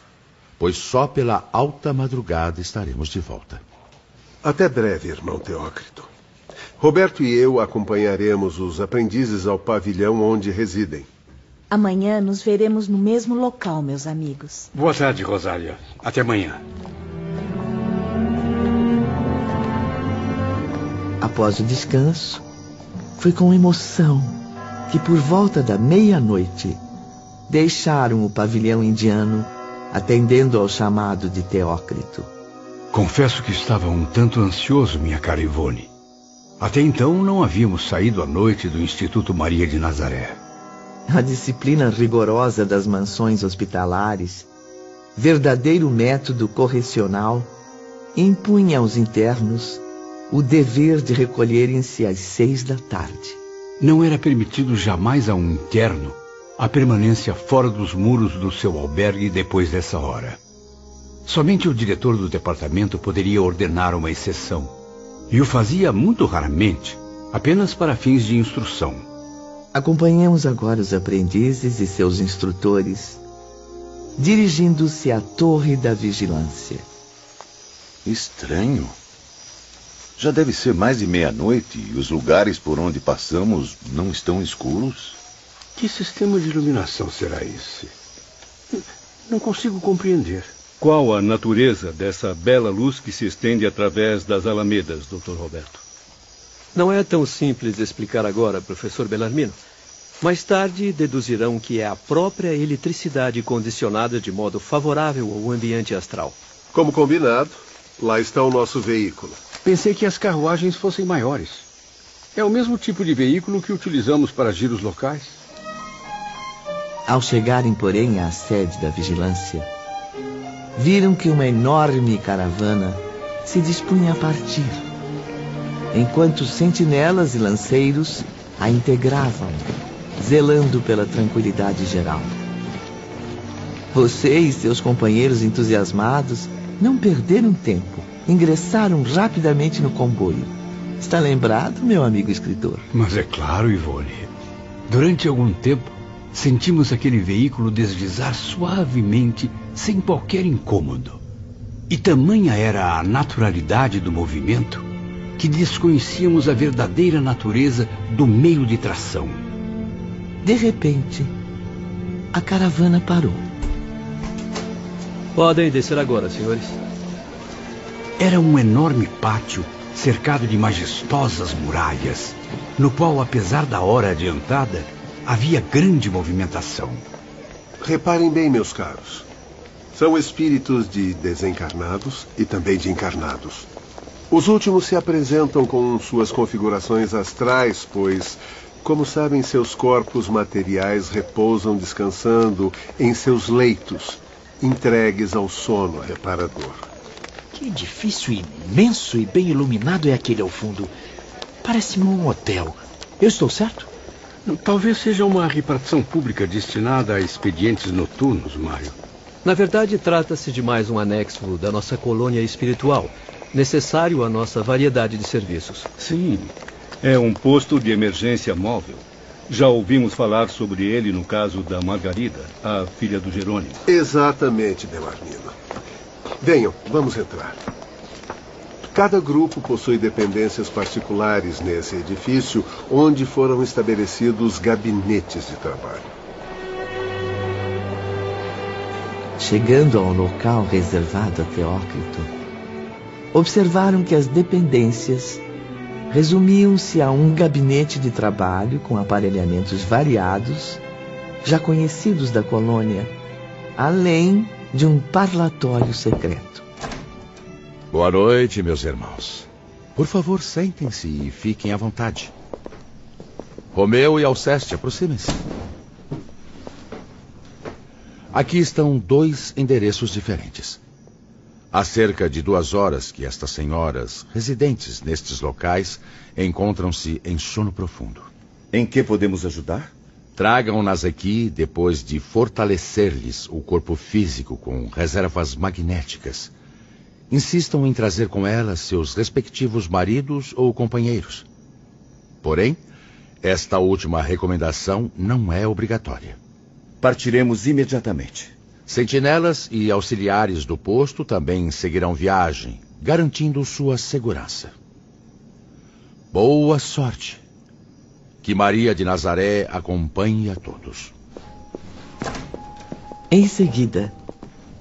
pois só pela alta madrugada estaremos de volta. Até breve, irmão Teócrito. Roberto e eu acompanharemos os aprendizes ao pavilhão onde residem. Amanhã nos veremos no mesmo local, meus amigos. Boa tarde, Rosália. Até amanhã. Após o descanso, foi com emoção que, por volta da meia-noite, deixaram o pavilhão indiano, atendendo ao chamado de Teócrito. Confesso que estava um tanto ansioso, minha cara Ivone. Até então não havíamos saído à noite do Instituto Maria de Nazaré. A disciplina rigorosa das mansões hospitalares, verdadeiro método correcional, impunha aos internos o dever de recolherem-se às seis da tarde. Não era permitido jamais a um interno a permanência fora dos muros do seu albergue depois dessa hora. Somente o diretor do departamento poderia ordenar uma exceção. E o fazia muito raramente, apenas para fins de instrução. Acompanhemos agora os aprendizes e seus instrutores, dirigindo-se à Torre da Vigilância. Estranho. Já deve ser mais de meia-noite e os lugares por onde passamos não estão escuros. Que sistema de iluminação será esse? Não consigo compreender. Qual a natureza dessa bela luz que se estende através das alamedas, Dr. Roberto? Não é tão simples explicar agora, professor Belarmino. Mais tarde deduzirão que é a própria eletricidade condicionada de modo favorável ao ambiente astral. Como combinado, lá está o nosso veículo. Pensei que as carruagens fossem maiores. É o mesmo tipo de veículo que utilizamos para giros locais. Ao chegarem, porém, à sede da vigilância, viram que uma enorme caravana se dispunha a partir, enquanto sentinelas e lanceiros a integravam, zelando pela tranquilidade geral. Você e seus companheiros entusiasmados não perderam tempo, ingressaram rapidamente no comboio. Está lembrado, meu amigo escritor? Mas é claro, Ivone. Durante algum tempo, sentimos aquele veículo deslizar suavemente, sem qualquer incômodo. E tamanha era a naturalidade do movimento que desconhecíamos a verdadeira natureza do meio de tração. De repente, a caravana parou. Podem descer agora, senhores. Era um enorme pátio cercado de majestosas muralhas, no qual, apesar da hora adiantada, havia grande movimentação. Reparem bem, meus caros. São espíritos de desencarnados e também de encarnados. Os últimos se apresentam com suas configurações astrais, pois, como sabem, seus corpos materiais repousam descansando em seus leitos, entregues ao sono reparador. Que edifício imenso e bem iluminado é aquele ao fundo. Parece-me um hotel. Eu estou certo? Talvez seja uma repartição pública destinada a expedientes noturnos, Mário. Na verdade, trata-se de mais um anexo da nossa colônia espiritual, necessário à nossa variedade de serviços. Sim, é um posto de emergência móvel. Já ouvimos falar sobre ele no caso da Margarida, a filha do Jerônimo. Exatamente, Belarmino. Venham, vamos entrar. Cada grupo possui dependências particulares nesse edifício, onde foram estabelecidos gabinetes de trabalho. Chegando ao local reservado a Teócrito, observaram que as dependências resumiam-se a um gabinete de trabalho com aparelhamentos variados, já conhecidos da colônia, além de um parlatório secreto. Boa noite, meus irmãos. Por favor, sentem-se e fiquem à vontade. Romeu e Alceste, aproximem-se. Aqui estão dois endereços diferentes. Há cerca de duas horas que estas senhoras, residentes nestes locais, encontram-se em sono profundo. Em que podemos ajudar? Tragam-nas aqui depois de fortalecer-lhes o corpo físico com reservas magnéticas. Insistam em trazer com elas seus respectivos maridos ou companheiros. Porém, esta última recomendação não é obrigatória. Partiremos imediatamente. Sentinelas e auxiliares do posto também seguirão viagem, garantindo sua segurança. Boa sorte. Que Maria de Nazaré acompanhe a todos. Em seguida,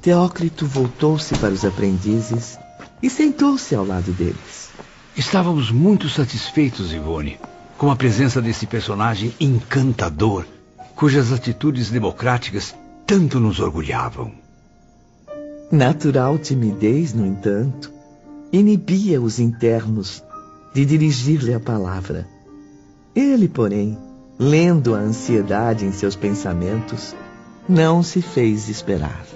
Teócrito voltou-se para os aprendizes e sentou-se ao lado deles. Estávamos muito satisfeitos, Ivone, com a presença desse personagem encantador, cujas atitudes democráticas tanto nos orgulhavam. Natural timidez, no entanto, inibia os internos de dirigir-lhe a palavra. Ele, porém, lendo a ansiedade em seus pensamentos, não se fez esperar.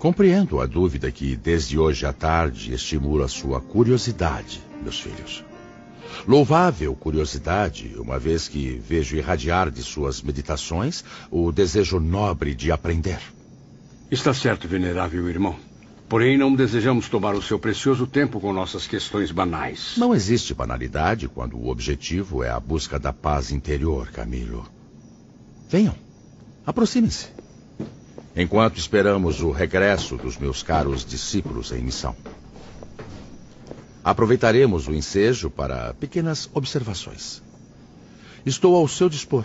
Compreendo a dúvida que, desde hoje à tarde, estimula sua curiosidade, meus filhos. Louvável curiosidade, uma vez que vejo irradiar de suas meditações o desejo nobre de aprender. Está certo, venerável irmão. Porém, não desejamos tomar o seu precioso tempo com nossas questões banais. Não existe banalidade quando o objetivo é a busca da paz interior, Camilo. Venham, aproximem-se. Enquanto esperamos o regresso dos meus caros discípulos em missão. Aproveitaremos o ensejo para pequenas observações. Estou ao seu dispor.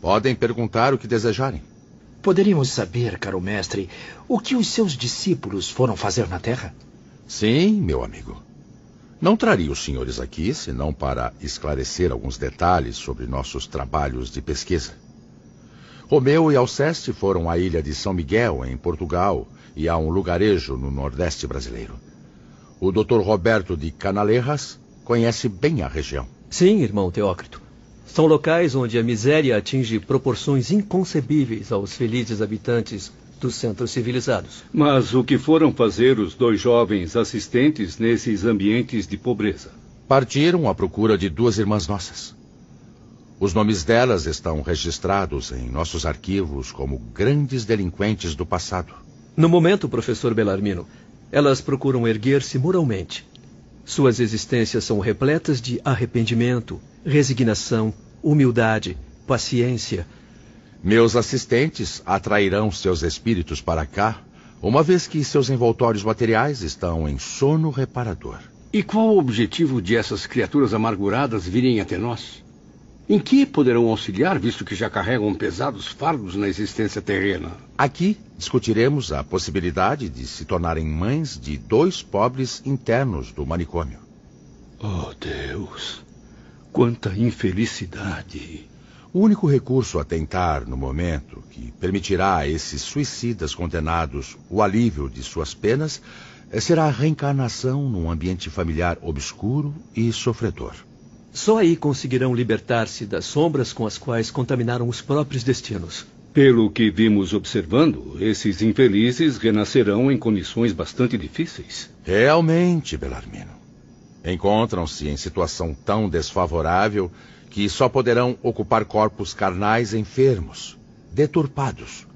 Podem perguntar o que desejarem. poderíamos saber, caro mestre, o que os seus discípulos foram fazer na Terra? Sim, meu amigo. Não traria os senhores aqui senão para esclarecer alguns detalhes sobre nossos trabalhos de pesquisa. Romeu e Alceste foram à ilha de São Miguel, em Portugal, e a um lugarejo no Nordeste brasileiro. O Dr. Roberto de Canalerras conhece bem a região. Sim, irmão Teócrito. São locais onde a miséria atinge proporções inconcebíveis aos felizes habitantes dos centros civilizados. Mas o que foram fazer os dois jovens assistentes nesses ambientes de pobreza? Partiram à procura de duas irmãs nossas. Os nomes delas estão registrados em nossos arquivos como grandes delinquentes do passado. No momento, professor Belarmino, elas procuram erguer-se moralmente. Suas existências são repletas de arrependimento, resignação, humildade, paciência. Meus assistentes atrairão seus espíritos para cá, uma vez que seus envoltórios materiais estão em sono reparador. E qual o objetivo de essas criaturas amarguradas virem até nós? Em que poderão auxiliar, visto que já carregam pesados fardos na existência terrena? Aqui discutiremos a possibilidade de se tornarem mães de dois pobres internos do manicômio. Oh, Deus! Quanta infelicidade! O único recurso a tentar no momento que permitirá a esses suicidas condenados o alívio de suas penas será a reencarnação num ambiente familiar obscuro e sofredor. Só aí conseguirão libertar-se das sombras com as quais contaminaram os próprios destinos. Pelo que vimos observando, esses infelizes renascerão em condições bastante difíceis. Realmente, Belarmino. Encontram-se em situação tão desfavorável que só poderão ocupar corpos carnais enfermos, deturpados,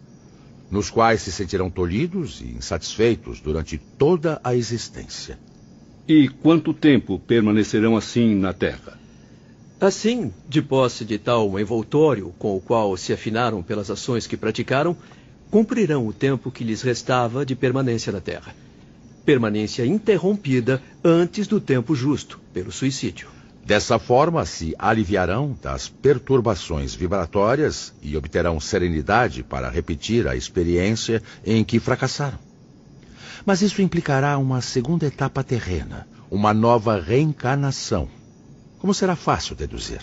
nos quais se sentirão tolhidos e insatisfeitos durante toda a existência. E quanto tempo permanecerão assim na Terra? Assim, de posse de tal envoltório com o qual se afinaram pelas ações que praticaram, cumprirão o tempo que lhes restava de permanência na Terra. Permanência interrompida antes do tempo justo, pelo suicídio. Dessa forma, se aliviarão das perturbações vibratórias e obterão serenidade para repetir a experiência em que fracassaram. Mas isso implicará uma segunda etapa terrena, uma nova reencarnação como será fácil deduzir.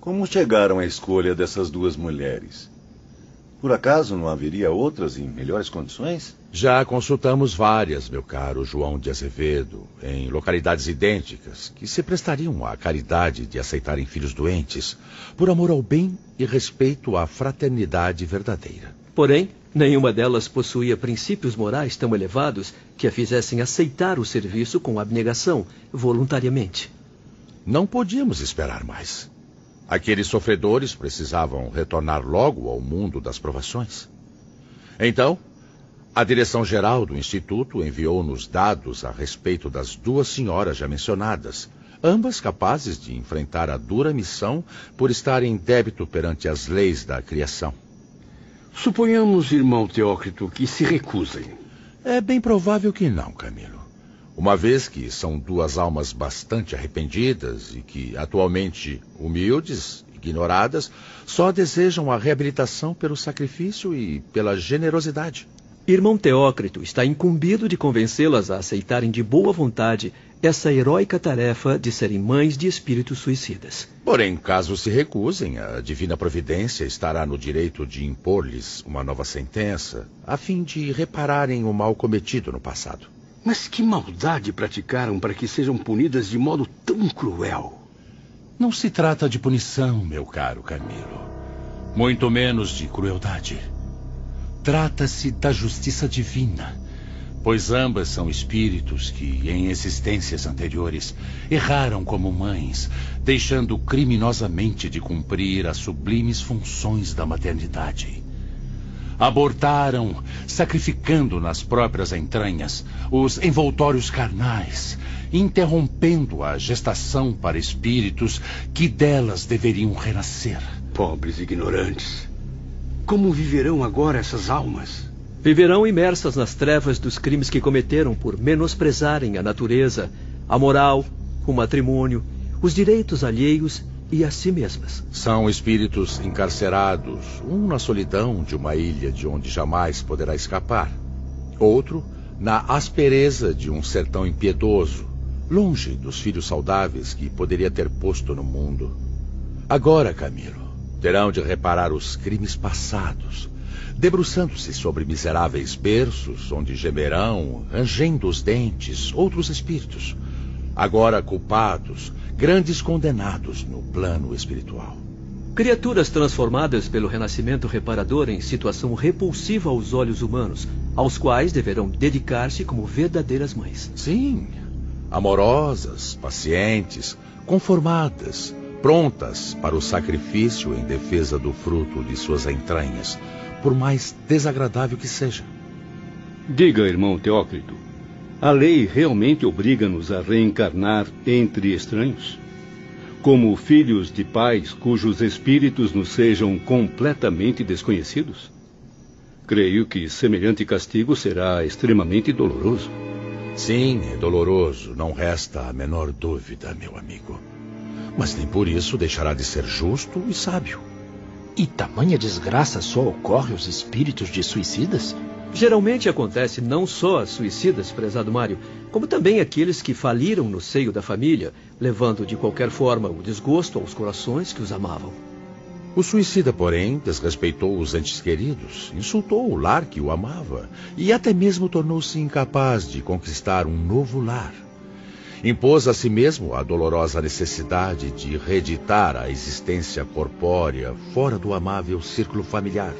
Como chegaram à escolha dessas duas mulheres? Por acaso não haveria outras em melhores condições? Já consultamos várias, meu caro João de Azevedo, em localidades idênticas, que se prestariam à caridade de aceitarem filhos doentes, por amor ao bem e respeito à fraternidade verdadeira. Porém, nenhuma delas possuía princípios morais tão elevados que a fizessem aceitar o serviço com abnegação, voluntariamente. Não podíamos esperar mais. Aqueles sofredores precisavam retornar logo ao mundo das provações. Então, a direção-geral do Instituto enviou-nos dados a respeito das duas senhoras já mencionadas, ambas capazes de enfrentar a dura missão por estarem em débito perante as leis da criação. Suponhamos, irmão Teócrito, que se recusem. É bem provável que não, Camilo. Uma vez que são duas almas bastante arrependidas e que, atualmente humildes, ignoradas, só desejam a reabilitação pelo sacrifício e pela generosidade. Irmão Teócrito está incumbido de convencê-las a aceitarem de boa vontade essa heróica tarefa de serem mães de espíritos suicidas. Porém, caso se recusem, a divina providência estará no direito de impor-lhes uma nova sentença, a fim de repararem o mal cometido no passado. Mas que maldade praticaram para que sejam punidas de modo tão cruel? Não se trata de punição, meu caro Camilo. Muito menos de crueldade. Trata-se da justiça divina, pois ambas são espíritos que, em existências anteriores, erraram como mães, deixando criminosamente de cumprir as sublimes funções da maternidade abortaram, sacrificando nas próprias entranhas os envoltórios carnais, interrompendo a gestação para espíritos que delas deveriam renascer. Pobres ignorantes. Como viverão agora essas almas? Viverão imersas nas trevas dos crimes que cometeram por menosprezarem a natureza, a moral, o matrimônio, os direitos alheios e a si mesmas. São espíritos encarcerados, um na solidão de uma ilha de onde jamais poderá escapar, outro na aspereza de um sertão impiedoso, longe dos filhos saudáveis que poderia ter posto no mundo. Agora, Camilo, terão de reparar os crimes passados, debruçando-se sobre miseráveis berços onde gemerão, rangendo os dentes, outros espíritos, agora culpados, grandes condenados no plano espiritual. Criaturas transformadas pelo renascimento reparador em situação repulsiva aos olhos humanos, aos quais deverão dedicar-se como verdadeiras mães. Sim, amorosas, pacientes, conformadas, prontas para o sacrifício em defesa do fruto de suas entranhas, por mais desagradável que seja. Diga, irmão Teócrito, a lei realmente obriga-nos a reencarnar entre estranhos? Como filhos de pais cujos espíritos nos sejam completamente desconhecidos? Creio que semelhante castigo será extremamente doloroso. Sim, é doloroso, não resta a menor dúvida, meu amigo. Mas nem por isso deixará de ser justo e sábio. E tamanha desgraça só ocorre aos espíritos de suicidas? Geralmente acontece não só a suicidas, prezado Mário, como também aqueles que faliram no seio da família, levando de qualquer forma o desgosto aos corações que os amavam. O suicida, porém, desrespeitou os entes queridos, insultou o lar que o amava e até mesmo tornou-se incapaz de conquistar um novo lar. Impôs a si mesmo a dolorosa necessidade de reeditar a existência corpórea fora do amável círculo familiar.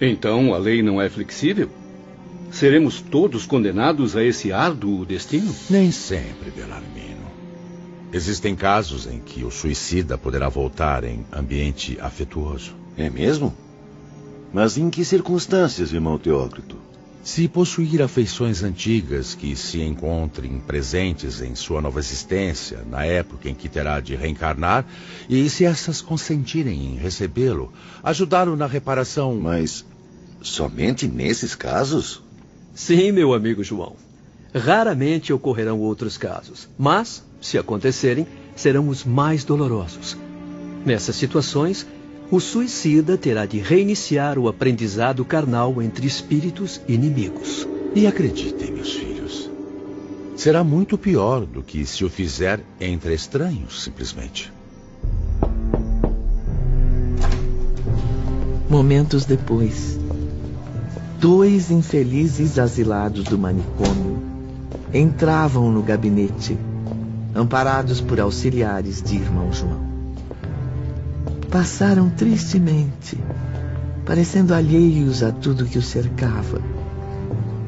Então a lei não é flexível? Seremos todos condenados a esse árduo destino? Nem sempre, Belarmino. Existem casos em que o suicida poderá voltar em ambiente afetuoso. É mesmo? Mas em que circunstâncias, irmão Teócrito? Se possuir afeições antigas que se encontrem presentes em sua nova existência, na época em que terá de reencarnar, e se essas consentirem em recebê-lo, ajudá-lo na reparação. Mas somente nesses casos? Sim, meu amigo João. Raramente ocorrerão outros casos, mas, se acontecerem, serão os mais dolorosos. Nessas situações, o suicida terá de reiniciar o aprendizado carnal entre espíritos inimigos. E acreditem, meus filhos, será muito pior do que se o fizer entre estranhos, simplesmente. Momentos depois, dois infelizes asilados do manicômio entravam no gabinete, amparados por auxiliares de irmão João. Passaram tristemente, parecendo alheios a tudo que os cercava.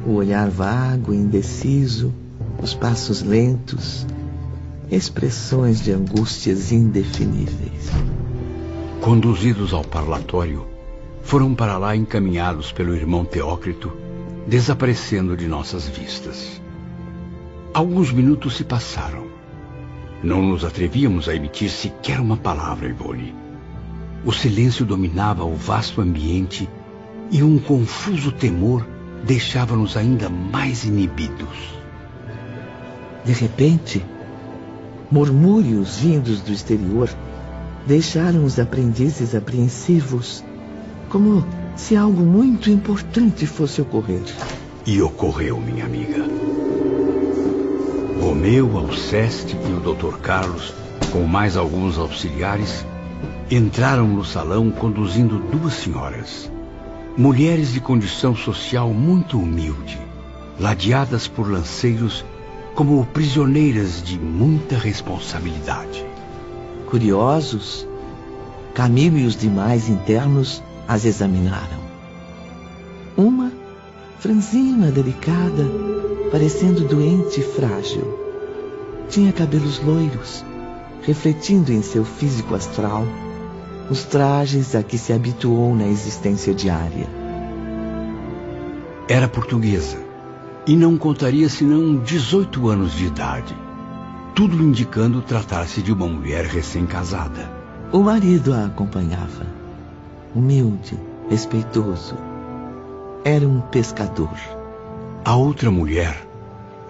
O olhar vago indeciso, os passos lentos, expressões de angústias indefiníveis. Conduzidos ao parlatório, foram para lá encaminhados pelo irmão Teócrito, desaparecendo de nossas vistas. Alguns minutos se passaram. Não nos atrevíamos a emitir sequer uma palavra, Ivone. O silêncio dominava o vasto ambiente e um confuso temor deixava-nos ainda mais inibidos. De repente, murmúrios vindos do exterior deixaram os aprendizes apreensivos como se algo muito importante fosse ocorrer. E ocorreu, minha amiga. Romeu, Alceste e o Dr. Carlos, com mais alguns auxiliares, entraram no salão conduzindo duas senhoras, mulheres de condição social muito humilde, ladeadas por lanceiros como prisioneiras de muita responsabilidade. Curiosos, Camilo e os demais internos as examinaram. Uma, franzina, delicada, parecendo doente e frágil. Tinha cabelos loiros, refletindo em seu físico astral os trajes a que se habituou na existência diária. Era portuguesa e não contaria senão 18 anos de idade, tudo indicando tratar-se de uma mulher recém-casada. O marido a acompanhava humilde, respeitoso. Era um pescador. A outra mulher,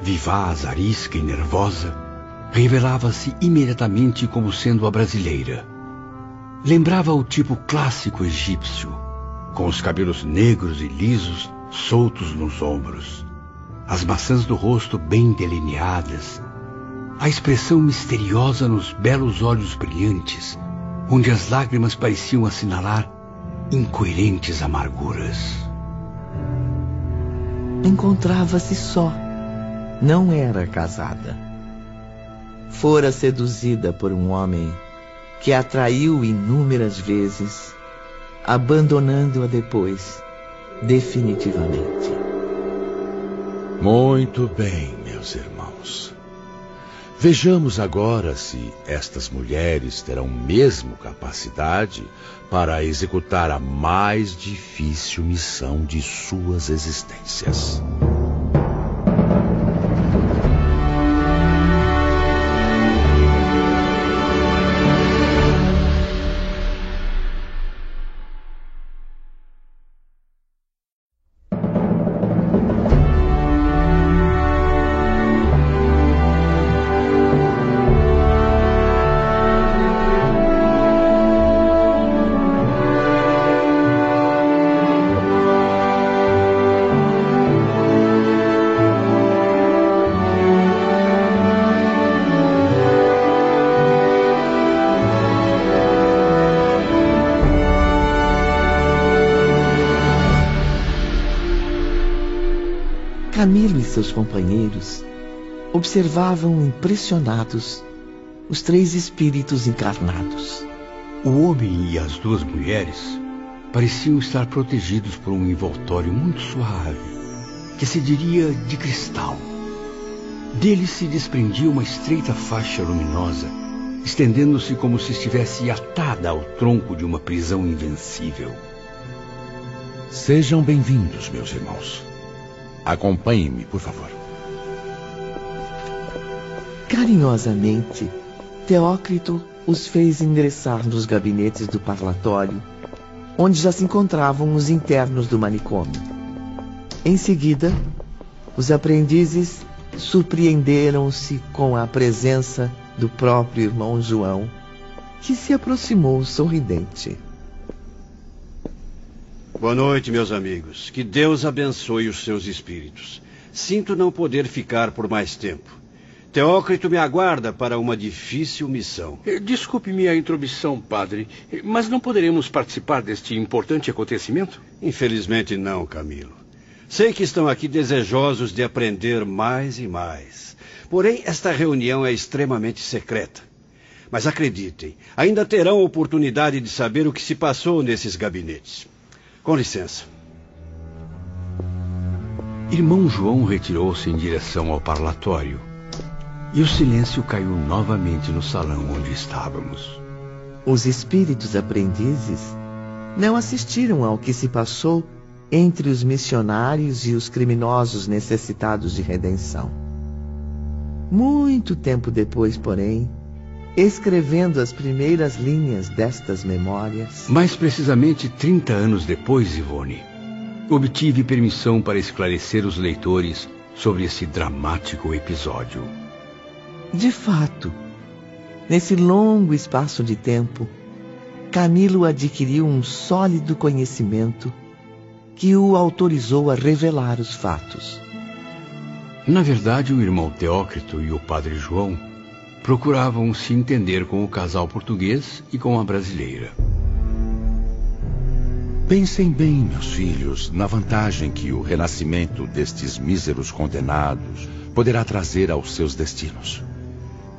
vivaz, arisca e nervosa, revelava-se imediatamente como sendo a brasileira, Lembrava o tipo clássico egípcio, com os cabelos negros e lisos soltos nos ombros, as maçãs do rosto bem delineadas, a expressão misteriosa nos belos olhos brilhantes, onde as lágrimas pareciam assinalar incoerentes amarguras. Encontrava-se só. Não era casada. Fora seduzida por um homem que a traiu inúmeras vezes, abandonando-a depois, definitivamente. Muito bem, meus irmãos. Vejamos agora se estas mulheres terão mesmo capacidade para executar a mais difícil missão de suas existências. Camilo e seus companheiros observavam impressionados os três espíritos encarnados. O homem e as duas mulheres pareciam estar protegidos por um envoltório muito suave, que se diria de cristal. Dele se desprendia uma estreita faixa luminosa, estendendo-se como se estivesse atada ao tronco de uma prisão invencível. Sejam bem-vindos, meus irmãos. Acompanhe-me, por favor. Carinhosamente, Teócrito os fez ingressar nos gabinetes do parlatório, onde já se encontravam os internos do manicômio. Em seguida, os aprendizes surpreenderam-se com a presença do próprio irmão João, que se aproximou sorridente. Boa noite, meus amigos. Que Deus abençoe os seus espíritos. Sinto não poder ficar por mais tempo. Teócrito me aguarda para uma difícil missão. Eh, desculpe-me a intromissão, padre, eh, mas não poderemos participar deste importante acontecimento? Infelizmente não, Camilo. Sei que estão aqui desejosos de aprender mais e mais. Porém, esta reunião é extremamente secreta. Mas acreditem, ainda terão oportunidade de saber o que se passou nesses gabinetes. Com licença. Irmão João retirou-se em direção ao parlatório. E o silêncio caiu novamente no salão onde estávamos. Os espíritos aprendizes não assistiram ao que se passou entre os missionários e os criminosos necessitados de redenção. Muito tempo depois, porém, escrevendo as primeiras linhas destas memórias. Mais precisamente 30 anos depois, Ivone, obtive permissão para esclarecer os leitores sobre esse dramático episódio. De fato, nesse longo espaço de tempo, Camilo adquiriu um sólido conhecimento que o autorizou a revelar os fatos. Na verdade, o irmão Teócrito e o padre João procuravam se entender com o casal português e com a brasileira. Pensem bem, meus filhos, na vantagem que o renascimento destes míseros condenados poderá trazer aos seus destinos.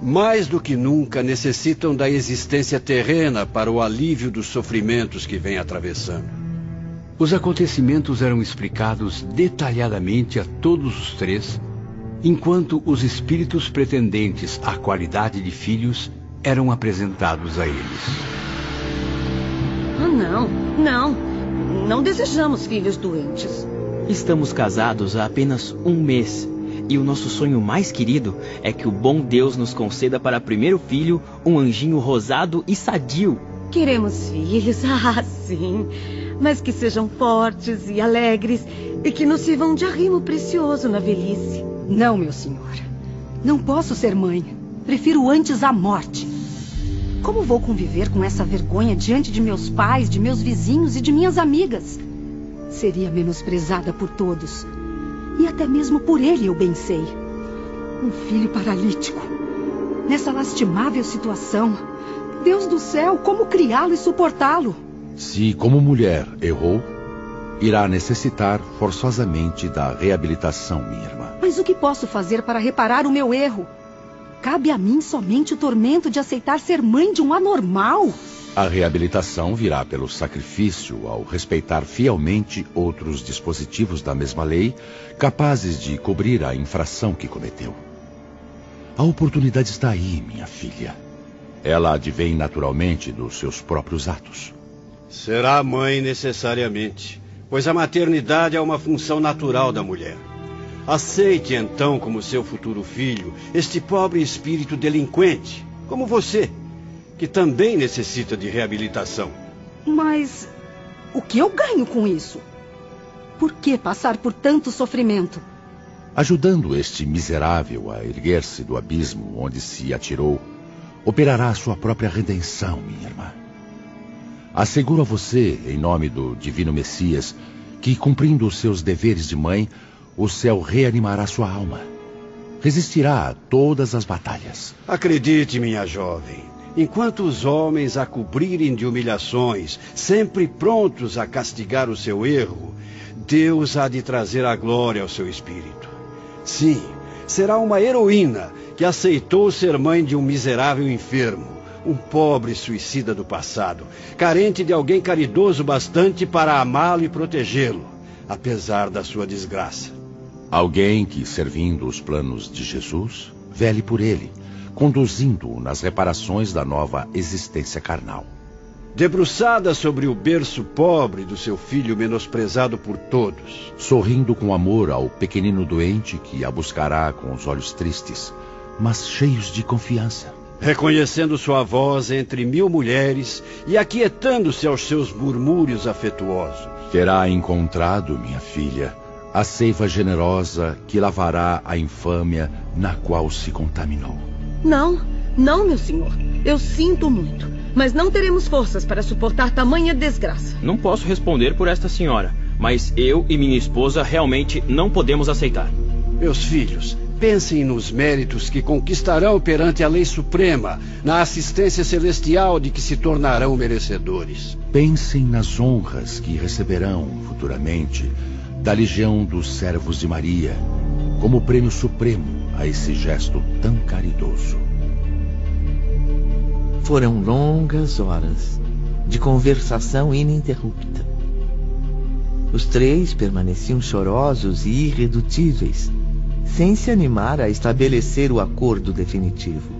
Mais do que nunca necessitam da existência terrena para o alívio dos sofrimentos que vêm atravessando. Os acontecimentos eram explicados detalhadamente a todos os três enquanto os espíritos pretendentes à qualidade de filhos eram apresentados a eles. Ah, não, não. Não desejamos filhos doentes. Estamos casados há apenas um mês. E o nosso sonho mais querido é que o bom Deus nos conceda para primeiro filho um anjinho rosado e sadio. Queremos filhos, ah, sim. Mas que sejam fortes e alegres e que nos sirvam de arrimo precioso na velhice. Não, meu senhor. Não posso ser mãe. Prefiro antes a morte. como vou conviver com essa vergonha diante de meus pais, de meus vizinhos e de minhas amigas? Seria menosprezada por todos. E até mesmo por ele, eu bem sei. Um filho paralítico. Nessa lastimável situação. Deus do céu, como criá-lo e suportá-lo? Se, como mulher, errou, irá necessitar forçosamente da reabilitação, minha irmã. Mas o que posso fazer para reparar o meu erro? Cabe a mim somente o tormento de aceitar ser mãe de um anormal? A reabilitação virá pelo sacrifício ao respeitar fielmente outros dispositivos da mesma lei capazes de cobrir a infração que cometeu. A oportunidade está aí, minha filha. Ela advém naturalmente dos seus próprios atos. Será mãe necessariamente, pois a maternidade é uma função natural da mulher. Aceite então como seu futuro filho este pobre espírito delinquente, como você, que também necessita de reabilitação. Mas o que eu ganho com isso? Por que passar por tanto sofrimento? Ajudando este miserável a erguer-se do abismo onde se atirou, operará a sua própria redenção, minha irmã. Asseguro a você, em nome do Divino Messias, que, cumprindo os seus deveres de mãe, o céu reanimará sua alma. Resistirá a todas as batalhas. Acredite, minha jovem, enquanto os homens a cobrirem de humilhações, sempre prontos a castigar o seu erro, Deus há de trazer a glória ao seu espírito. Sim, será uma heroína que aceitou ser mãe de um miserável enfermo um pobre suicida do passado, carente de alguém caridoso bastante para amá-lo e protegê-lo, apesar da sua desgraça. Alguém que, servindo os planos de Jesus, vele por ele, conduzindo-o nas reparações da nova existência carnal. Debruçada sobre o berço pobre do seu filho menosprezado por todos. Sorrindo com amor ao pequenino doente que a buscará com os olhos tristes, mas cheios de confiança reconhecendo sua voz entre mil mulheres e aquietando-se aos seus murmúrios afetuosos. Terá encontrado, minha filha, a seiva generosa que lavará a infâmia na qual se contaminou. Não, não, meu senhor. Eu sinto muito, mas não teremos forças para suportar tamanha desgraça. Não posso responder por esta senhora, mas eu e minha esposa realmente não podemos aceitar. Meus filhos, Pensem nos méritos que conquistarão perante a lei suprema, na assistência celestial de que se tornarão merecedores. Pensem nas honras que receberão futuramente da legião dos servos de Maria, como prêmio supremo a esse gesto tão caridoso. Foram longas horas de conversação ininterrupta. Os três permaneciam chorosos e irredutíveis sem se animar a estabelecer o acordo definitivo.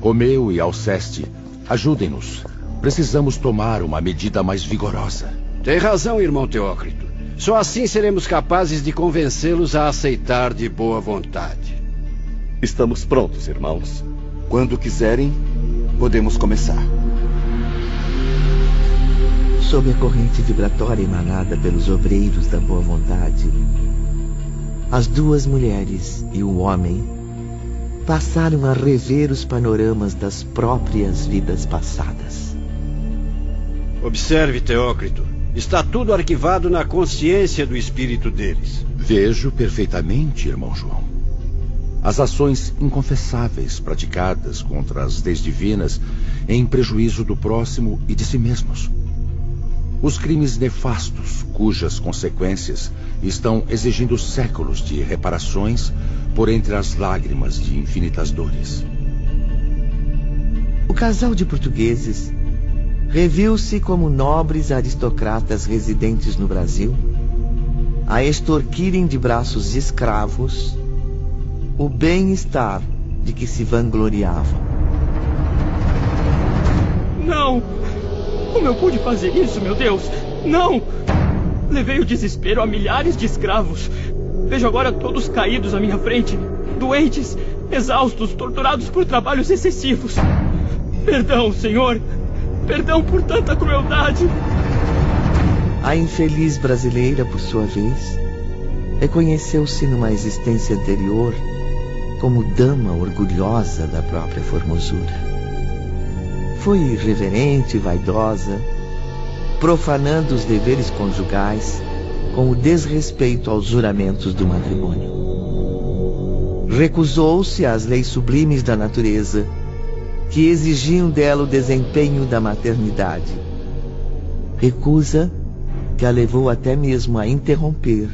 Romeu e Alceste, ajudem-nos. Precisamos tomar uma medida mais vigorosa. Tem razão, irmão Teócrito. Só assim seremos capazes de convencê-los a aceitar de boa vontade. Estamos prontos, irmãos. Quando quiserem, podemos começar. Sob a corrente vibratória emanada pelos obreiros da boa vontade, as duas mulheres e o homem passaram a rever os panoramas das próprias vidas passadas. Observe, Teócrito. Está tudo arquivado na consciência do espírito deles. Vejo perfeitamente, irmão João. As ações inconfessáveis praticadas contra as leis divinas em prejuízo do próximo e de si mesmos. Os crimes nefastos, cujas consequências estão exigindo séculos de reparações por entre as lágrimas de infinitas dores. O casal de portugueses reviu-se como nobres aristocratas residentes no Brasil, a extorquirem de braços escravos o bem-estar de que se vangloriavam. Não! Como eu pude fazer isso, meu Deus? Não! Levei o desespero a milhares de escravos. Vejo agora todos caídos à minha frente, doentes, exaustos, torturados por trabalhos excessivos. Perdão, Senhor. Perdão por tanta crueldade. A infeliz brasileira, por sua vez, reconheceu-se numa existência anterior como dama orgulhosa da própria formosura. Foi irreverente e vaidosa, profanando os deveres conjugais com o desrespeito aos juramentos do matrimônio. Recusou-se às leis sublimes da natureza, que exigiam dela o desempenho da maternidade. Recusa que a levou até mesmo a interromper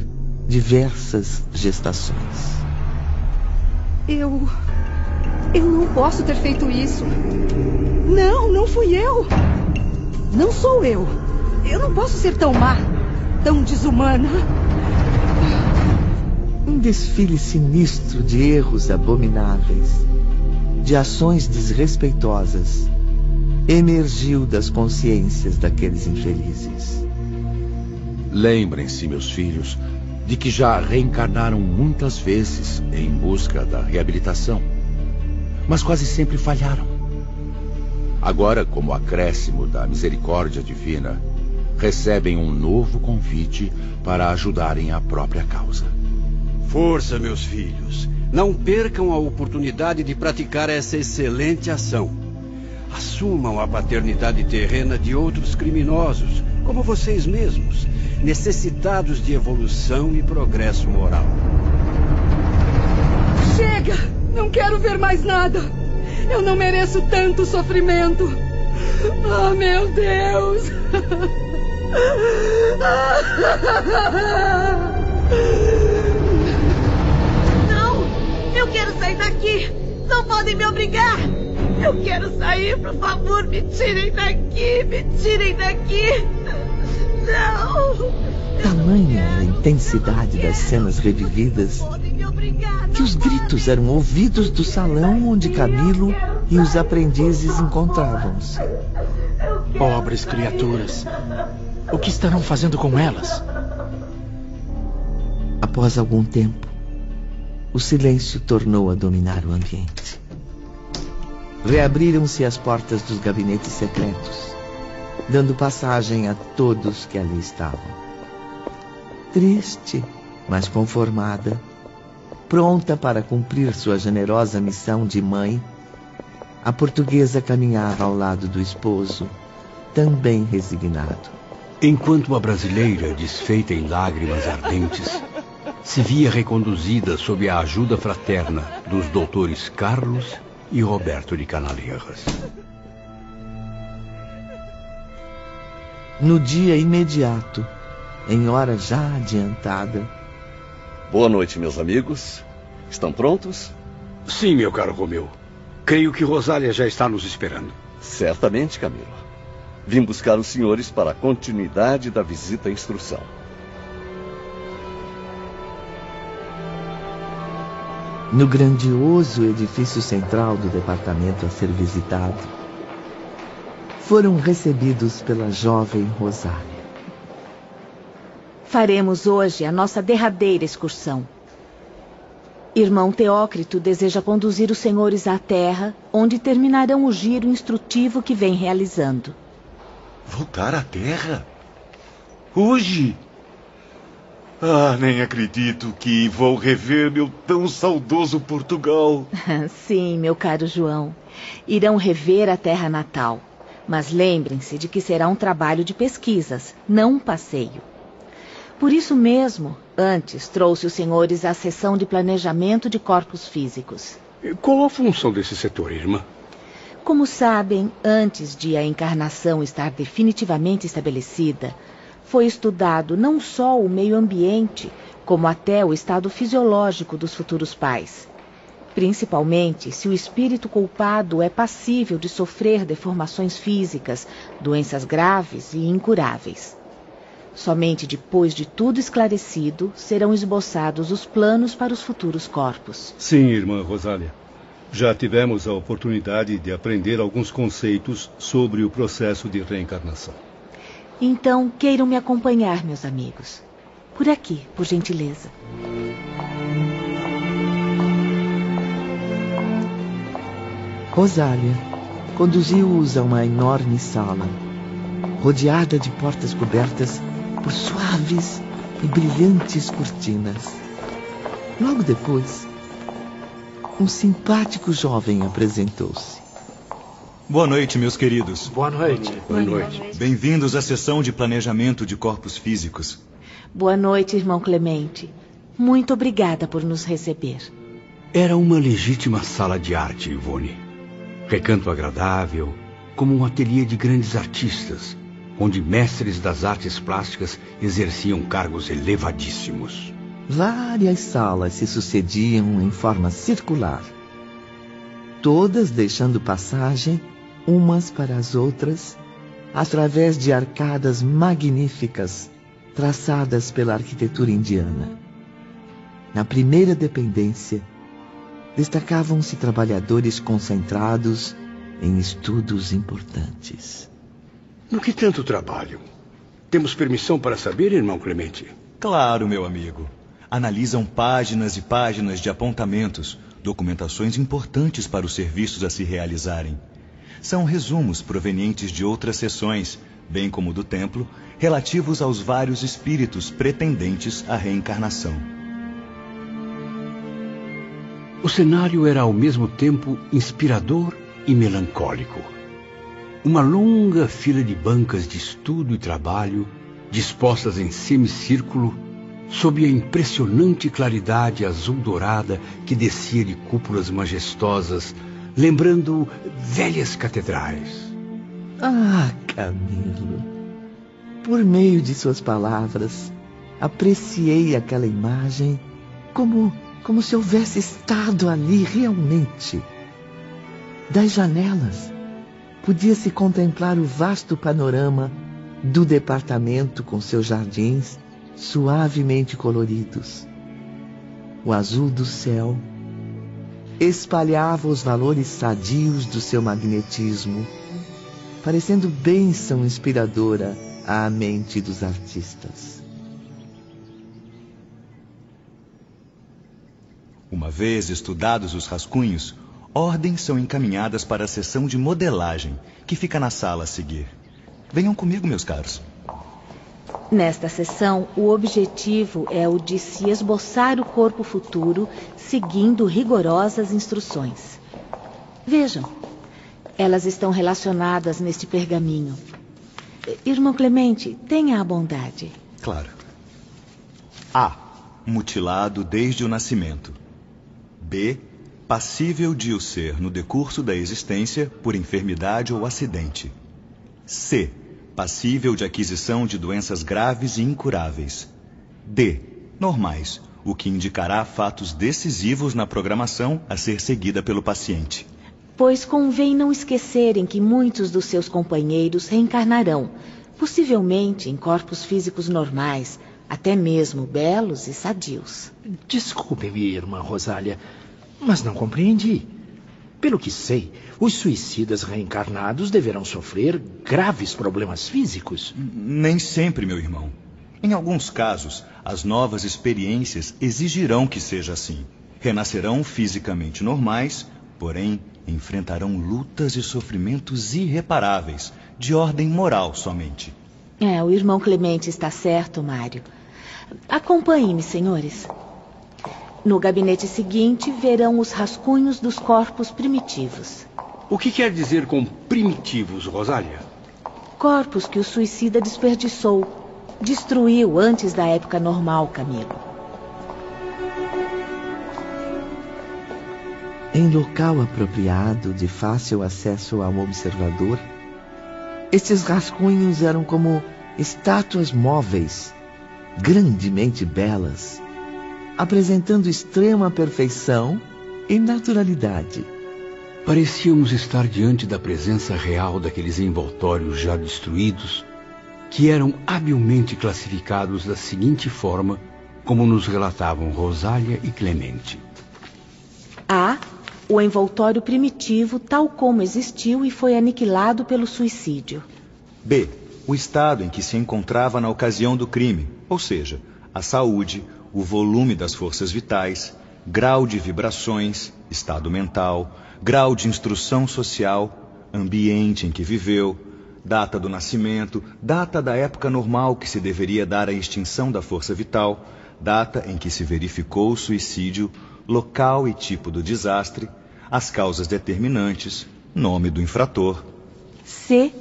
diversas gestações. Eu. Eu não posso ter feito isso. Não, não fui eu. Não sou eu. Eu não posso ser tão má, tão desumana. Um desfile sinistro de erros abomináveis, de ações desrespeitosas, emergiu das consciências daqueles infelizes. Lembrem-se, meus filhos, de que já reencarnaram muitas vezes em busca da reabilitação, mas quase sempre falharam. Agora, como acréscimo da misericórdia divina, recebem um novo convite para ajudarem a própria causa. Força, meus filhos. Não percam a oportunidade de praticar essa excelente ação. Assumam a paternidade terrena de outros criminosos, como vocês mesmos, necessitados de evolução e progresso moral. Chega! Não quero ver mais nada! Eu não mereço tanto sofrimento! Ah, oh, meu Deus! Não! Eu quero sair daqui! Não podem me obrigar! Eu quero sair, por favor, me tirem daqui! Me tirem daqui! Não! Tamanha a intensidade das cenas revividas que os gritos eram ouvidos do salão onde Camilo e os aprendizes encontravam-se. Pobres criaturas! O que estarão fazendo com elas? Após algum tempo, o silêncio tornou a dominar o ambiente. Reabriram-se as portas dos gabinetes secretos dando passagem a todos que ali estavam. Triste, mas conformada, pronta para cumprir sua generosa missão de mãe, a portuguesa caminhava ao lado do esposo, também resignado. Enquanto a brasileira, desfeita em lágrimas ardentes, se via reconduzida sob a ajuda fraterna dos doutores Carlos e Roberto de Canaleiras. no dia imediato, em hora já adiantada. Boa noite, meus amigos. Estão prontos? Sim, meu caro Romeu. Creio que Rosália já está nos esperando. Certamente, Camilo. Vim buscar os senhores para a continuidade da visita à instrução. No grandioso edifício central do departamento a ser visitado, foram recebidos pela jovem Rosália. Faremos hoje a nossa derradeira excursão. Irmão Teócrito deseja conduzir os senhores à terra, onde terminarão o giro instrutivo que vem realizando. Voltar à terra? Hoje? Ah, nem acredito que vou rever meu tão saudoso Portugal. Sim, meu caro João. Irão rever a terra natal. Mas lembrem-se de que será um trabalho de pesquisas, não um passeio. Por isso mesmo, antes trouxe os senhores à sessão de planejamento de corpos físicos. Qual a função desse setor, irmã? Como sabem, antes de a encarnação estar definitivamente estabelecida, foi estudado não só o meio ambiente, como até o estado fisiológico dos futuros pais principalmente se o espírito culpado é passível de sofrer deformações físicas, doenças graves e incuráveis. Somente depois de tudo esclarecido serão esboçados os planos para os futuros corpos. Sim, irmã Rosália. Já tivemos a oportunidade de aprender alguns conceitos sobre o processo de reencarnação. Então, queiram me acompanhar, meus amigos. Por aqui, por gentileza. Rosália conduziu-os a uma enorme sala, rodeada de portas cobertas por suaves e brilhantes cortinas. Logo depois, um simpático jovem apresentou-se. Boa noite, meus queridos. Boa noite. Boa noite. Bem-vindos à sessão de planejamento de corpos físicos. Boa noite, irmão Clemente. Muito obrigada por nos receber. Era uma legítima sala de arte, Ivone. Recanto agradável, como um ateliê de grandes artistas, onde mestres das artes plásticas exerciam cargos elevadíssimos. Várias salas se sucediam em forma circular, todas deixando passagem umas para as outras através de arcadas magníficas traçadas pela arquitetura indiana. Na primeira dependência, destacavam-se trabalhadores concentrados em estudos importantes. No que tanto trabalham? Temos permissão para saber, irmão Clemente? Claro, meu amigo. Analisam páginas e páginas de apontamentos, documentações importantes para os serviços a se realizarem. São resumos provenientes de outras sessões, bem como do templo, relativos aos vários espíritos pretendentes à reencarnação. O cenário era ao mesmo tempo inspirador e melancólico. Uma longa fila de bancas de estudo e trabalho, dispostas em semicírculo, sob a impressionante claridade azul-dourada que descia de cúpulas majestosas, lembrando velhas catedrais. Ah, Camilo, por meio de suas palavras, apreciei aquela imagem como, como se houvesse estado ali realmente. Das janelas, podia-se contemplar o vasto panorama do departamento com seus jardins suavemente coloridos. O azul do céu espalhava os valores sadios do seu magnetismo, parecendo bênção inspiradora à mente dos artistas. Uma vez estudados os rascunhos, ordens são encaminhadas para a sessão de modelagem, que fica na sala a seguir. Venham comigo, meus caros. Nesta sessão, o objetivo é o de se esboçar o corpo futuro seguindo rigorosas instruções. Vejam, elas estão relacionadas neste pergaminho. Irmão Clemente, tenha a bondade. Claro. A. Mutilado desde o nascimento. B. Passível de o ser no decurso da existência por enfermidade ou acidente. C passível de aquisição de doenças graves e incuráveis. D. Normais, o que indicará fatos decisivos na programação a ser seguida pelo paciente. Pois convém não esquecerem que muitos dos seus companheiros reencarnarão, possivelmente em corpos físicos normais, até mesmo belos e sadios. Desculpe-me, irmã Rosália, mas não compreendi. Pelo que sei, os suicidas reencarnados deverão sofrer graves problemas físicos. Nem sempre, meu irmão. Em alguns casos, as novas experiências exigirão que seja assim. Renascerão fisicamente normais, porém enfrentarão lutas e sofrimentos irreparáveis, de ordem moral somente. É, o irmão Clemente está certo, Mário. Acompanhe-me, senhores. No gabinete seguinte, verão os rascunhos dos corpos primitivos. O que quer dizer com primitivos, Rosália? Corpos que o suicida desperdiçou, destruiu antes da época normal, Camilo. Em local apropriado, de fácil acesso ao observador, estes rascunhos eram como estátuas móveis, grandemente belas, apresentando extrema perfeição e naturalidade. Parecíamos estar diante da presença real daqueles envoltórios já destruídos, que eram habilmente classificados da seguinte forma, como nos relatavam Rosália e Clemente. A. O envoltório primitivo, tal como existiu e foi aniquilado pelo suicídio. B. O estado em que se encontrava na ocasião do crime, ou seja, a saúde, o volume das forças vitais, grau de vibrações, estado mental, grau de instrução social, ambiente em que viveu, data do nascimento, data da época normal que se deveria dar à extinção da força vital, data em que se verificou o suicídio, local e tipo do desastre, as causas determinantes, nome do infrator. C.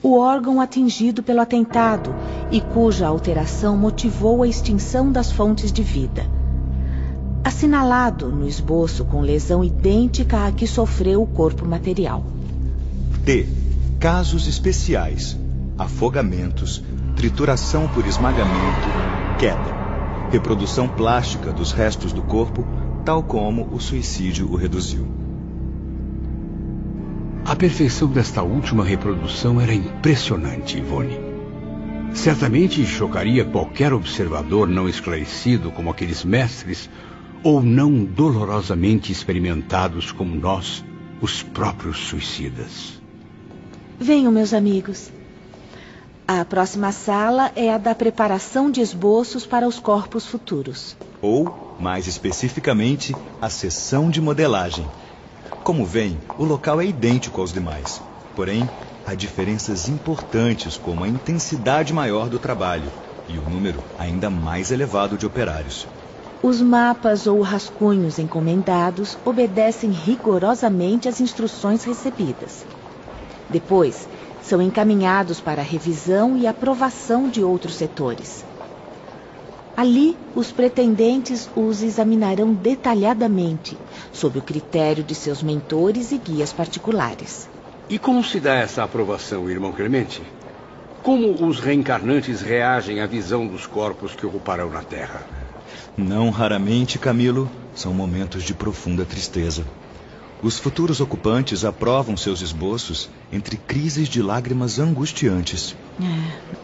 O órgão atingido pelo atentado e cuja alteração motivou a extinção das fontes de vida. Assinalado no esboço com lesão idêntica à que sofreu o corpo material. D. Casos especiais: afogamentos, trituração por esmagamento, queda, reprodução plástica dos restos do corpo, tal como o suicídio o reduziu. A perfeição desta última reprodução era impressionante, Ivone. Certamente chocaria qualquer observador não esclarecido como aqueles mestres, ou não dolorosamente experimentados como nós, os próprios suicidas. Venham, meus amigos. A próxima sala é a da preparação de esboços para os corpos futuros. Ou, mais especificamente, a sessão de modelagem. Como veem, o local é idêntico aos demais. Porém, há diferenças importantes, como a intensidade maior do trabalho e o número ainda mais elevado de operários. Os mapas ou rascunhos encomendados obedecem rigorosamente às instruções recebidas. Depois, são encaminhados para revisão e aprovação de outros setores. Ali, os pretendentes os examinarão detalhadamente, sob o critério de seus mentores e guias particulares. E como se dá essa aprovação, irmão Clemente? Como os reencarnantes reagem à visão dos corpos que ocuparão na Terra? Não raramente, Camilo, são momentos de profunda tristeza. Os futuros ocupantes aprovam seus esboços entre crises de lágrimas angustiantes. É.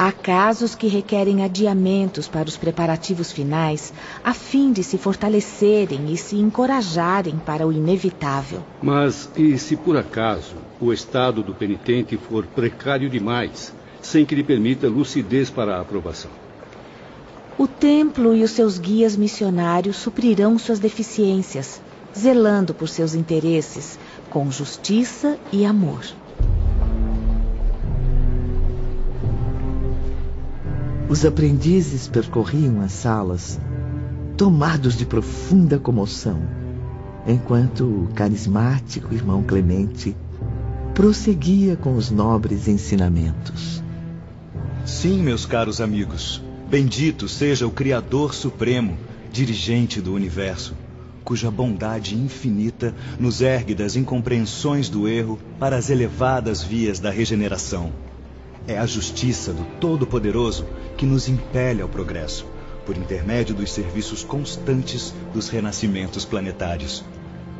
Há casos que requerem adiamentos para os preparativos finais, a fim de se fortalecerem e se encorajarem para o inevitável. Mas e se por acaso o estado do penitente for precário demais, sem que lhe permita lucidez para a aprovação? O templo e os seus guias missionários suprirão suas deficiências, zelando por seus interesses com justiça e amor. Os aprendizes percorriam as salas, tomados de profunda comoção, enquanto o carismático irmão Clemente prosseguia com os nobres ensinamentos. Sim, meus caros amigos, bendito seja o Criador Supremo, dirigente do universo, cuja bondade infinita nos ergue das incompreensões do erro para as elevadas vias da regeneração. É a justiça do Todo-Poderoso que nos impele ao progresso, por intermédio dos serviços constantes dos renascimentos planetários.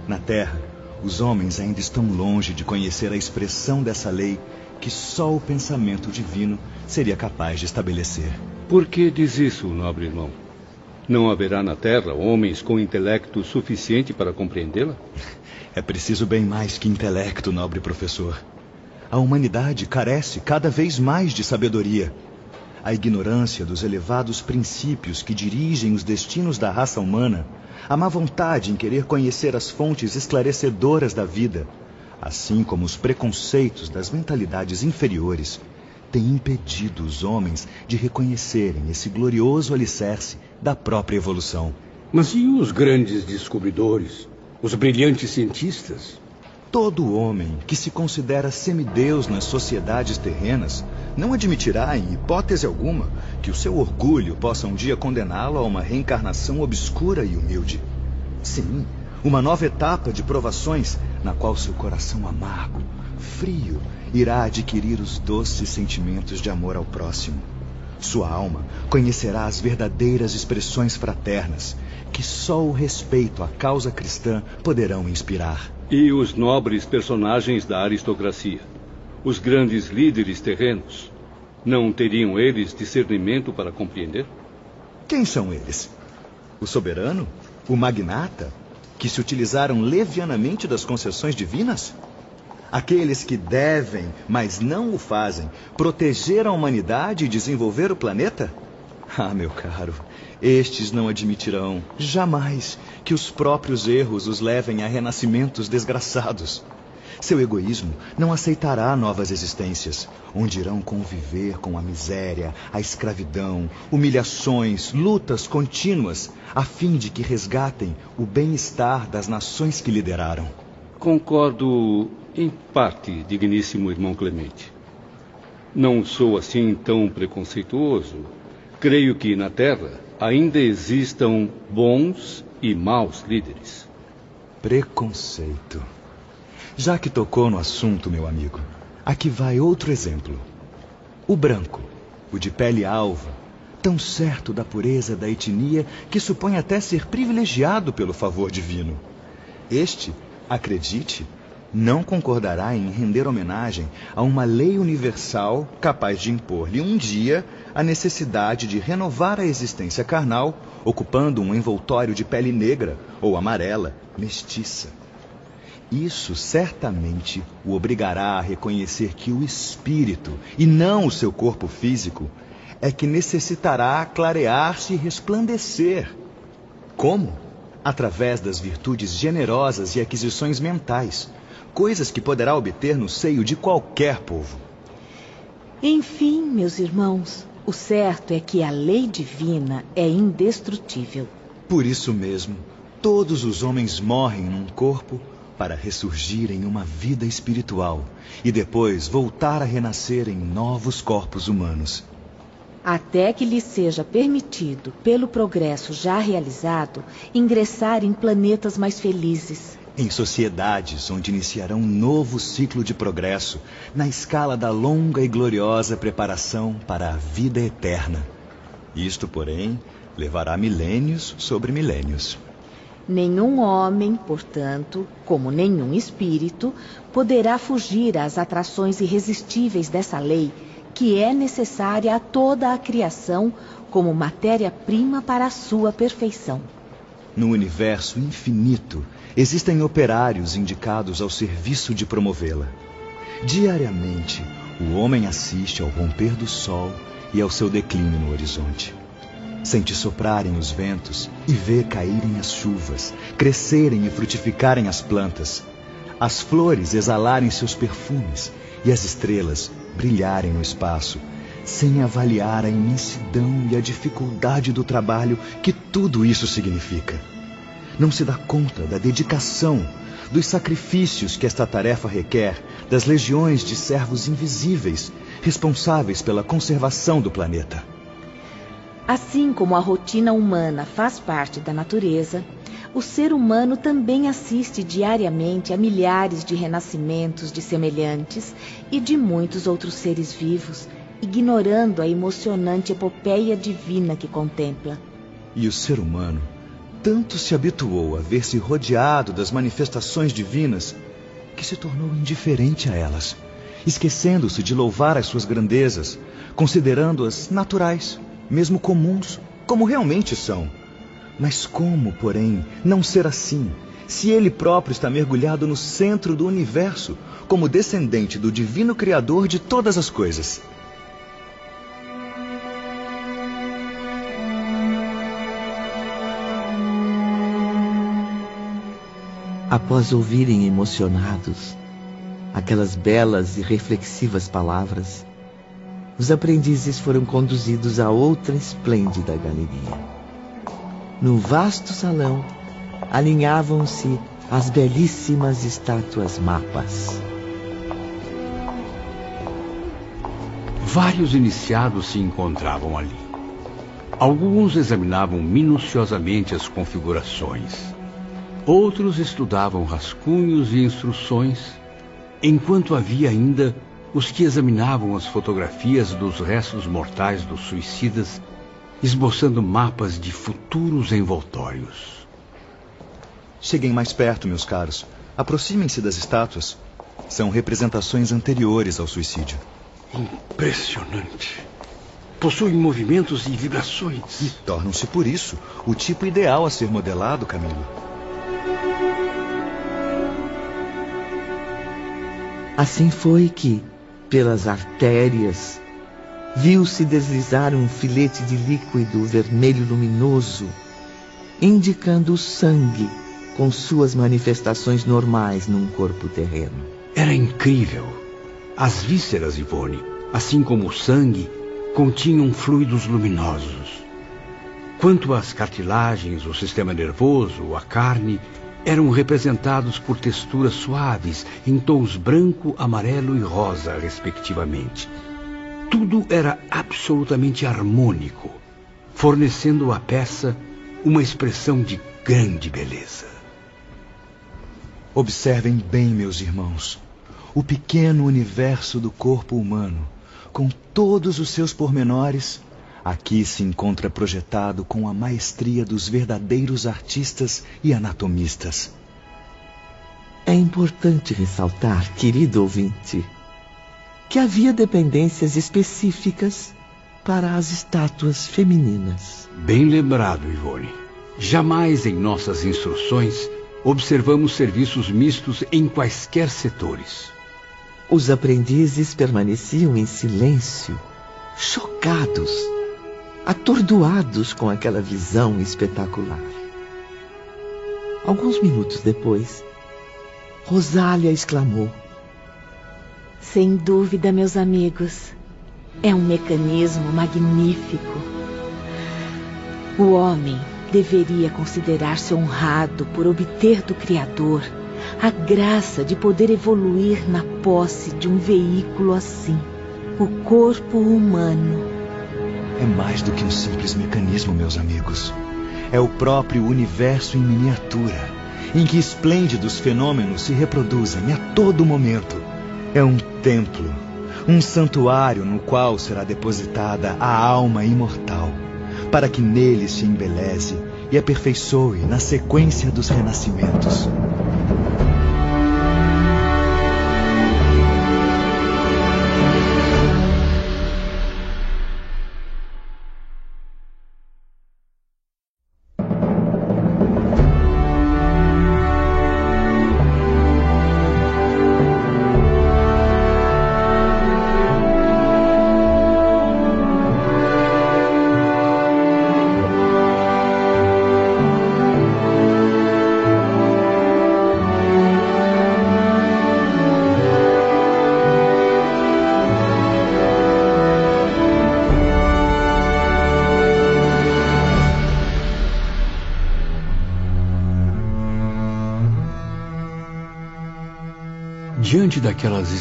Na Terra, os homens ainda estão longe de conhecer a expressão dessa lei que só o pensamento divino seria capaz de estabelecer. Por que diz isso, nobre irmão? Não haverá na Terra homens com intelecto suficiente para compreendê-la? É preciso bem mais que intelecto, nobre professor. A humanidade carece cada vez mais de sabedoria. A ignorância dos elevados princípios que dirigem os destinos da raça humana, a má vontade em querer conhecer as fontes esclarecedoras da vida, assim como os preconceitos das mentalidades inferiores, têm impedido os homens de reconhecerem esse glorioso alicerce da própria evolução. Mas e os grandes descobridores? Os brilhantes cientistas? Todo homem que se considera semideus nas sociedades terrenas não admitirá, em hipótese alguma, que o seu orgulho possa um dia condená-lo a uma reencarnação obscura e humilde. Sim, uma nova etapa de provações na qual seu coração amargo, frio, irá adquirir os doces sentimentos de amor ao próximo. Sua alma conhecerá as verdadeiras expressões fraternas que só o respeito à causa cristã poderão inspirar. E os nobres personagens da aristocracia, os grandes líderes terrenos, não teriam eles discernimento para compreender? Quem são eles? O soberano? O magnata? Que se utilizaram levianamente das concessões divinas? Aqueles que devem, mas não o fazem, proteger a humanidade e desenvolver o planeta? Ah, meu caro, estes não admitirão, jamais, que os próprios erros os levem a renascimentos desgraçados. Seu egoísmo não aceitará novas existências, onde irão conviver com a miséria, a escravidão, humilhações, lutas contínuas, a fim de que resgatem o bem-estar das nações que lideraram. Concordo em parte, digníssimo irmão Clemente. Não sou assim tão preconceituoso. Creio que na Terra ainda existam bons e maus líderes. Preconceito. Já que tocou no assunto, meu amigo, aqui vai outro exemplo. O branco, o de pele alva, tão certo da pureza da etnia que supõe até ser privilegiado pelo favor divino. Este, acredite, não concordará em render homenagem a uma lei universal capaz de impor-lhe um dia a necessidade de renovar a existência carnal, ocupando um envoltório de pele negra ou amarela, mestiça. Isso certamente o obrigará a reconhecer que o espírito, e não o seu corpo físico, é que necessitará clarear-se e resplandecer. Como? Através das virtudes generosas e aquisições mentais, coisas que poderá obter no seio de qualquer povo. Enfim, meus irmãos, o certo é que a lei divina é indestrutível. Por isso mesmo, todos os homens morrem num corpo para ressurgir em uma vida espiritual e depois voltar a renascer em novos corpos humanos. Até que lhes seja permitido, pelo progresso já realizado, ingressar em planetas mais felizes. Em sociedades onde iniciarão um novo ciclo de progresso na escala da longa e gloriosa preparação para a vida eterna. Isto, porém, levará milênios sobre milênios. Nenhum homem, portanto, como nenhum espírito, poderá fugir às atrações irresistíveis dessa lei, que é necessária a toda a criação como matéria-prima para a sua perfeição. No universo infinito, existem operários indicados ao serviço de promovê-la. Diariamente, o homem assiste ao romper do sol e ao seu declínio no horizonte. Sente soprarem os ventos e vê caírem as chuvas, crescerem e frutificarem as plantas, as flores exalarem seus perfumes e as estrelas brilharem no espaço, sem avaliar a imensidão e a dificuldade do trabalho que tudo isso significa. Não se dá conta da dedicação, dos sacrifícios que esta tarefa requer, das legiões de servos invisíveis responsáveis pela conservação do planeta. Assim como a rotina humana faz parte da natureza, o ser humano também assiste diariamente a milhares de renascimentos de semelhantes e de muitos outros seres vivos, ignorando a emocionante epopeia divina que contempla. E o ser humano tanto se habituou a ver-se rodeado das manifestações divinas que se tornou indiferente a elas, esquecendo-se de louvar as suas grandezas, considerando-as naturais mesmo comuns, como realmente são. Mas como, porém, não ser assim, se ele próprio está mergulhado no centro do universo, como descendente do divino Criador de todas as coisas? Após ouvirem emocionados aquelas belas e reflexivas palavras, os aprendizes foram conduzidos a outra esplêndida galeria. No vasto salão, alinhavam-se as belíssimas estátuas mapas. Vários iniciados se encontravam ali. Alguns examinavam minuciosamente as configurações. Outros estudavam rascunhos e instruções, enquanto havia ainda os que examinavam as fotografias dos restos mortais dos suicidas, esboçando mapas de futuros envoltórios. Cheguem mais perto, meus caros. Aproximem-se das estátuas. São representações anteriores ao suicídio. Impressionante. Possuem movimentos e vibrações. E tornam-se, por isso, o tipo ideal a ser modelado, Camilo. Assim foi que, pelas artérias, viu-se deslizar um filete de líquido vermelho luminoso, indicando o sangue com suas manifestações normais num corpo terreno. Era incrível. As vísceras, Ivone, assim como o sangue, continham fluidos luminosos. Quanto às cartilagens, o sistema nervoso, a carne, eram representados por texturas suaves em tons branco, amarelo e rosa, respectivamente. Tudo era absolutamente harmônico, fornecendo à peça uma expressão de grande beleza. Observem bem, meus irmãos, o pequeno universo do corpo humano, com todos os seus pormenores, aqui se encontra projetado com a maestria dos verdadeiros artistas e anatomistas. É importante ressaltar, querido ouvinte, que havia dependências específicas para as estátuas femininas. Bem lembrado, Ivone. Jamais em nossas instruções observamos serviços mistos em quaisquer setores. Os aprendizes permaneciam em silêncio, chocados, atordoados com aquela visão espetacular. Alguns minutos depois, Rosália exclamou: Sem dúvida, meus amigos, é um mecanismo magnífico. O homem deveria considerar-se honrado por obter do Criador a graça de poder evoluir na posse de um veículo assim o corpo humano. É mais do que um simples mecanismo, meus amigos. É o próprio universo em miniatura, em que esplêndidos fenômenos se reproduzem a todo momento. É um templo, um santuário no qual será depositada a alma imortal para que nele se embeleze e aperfeiçoe na sequência dos renascimentos.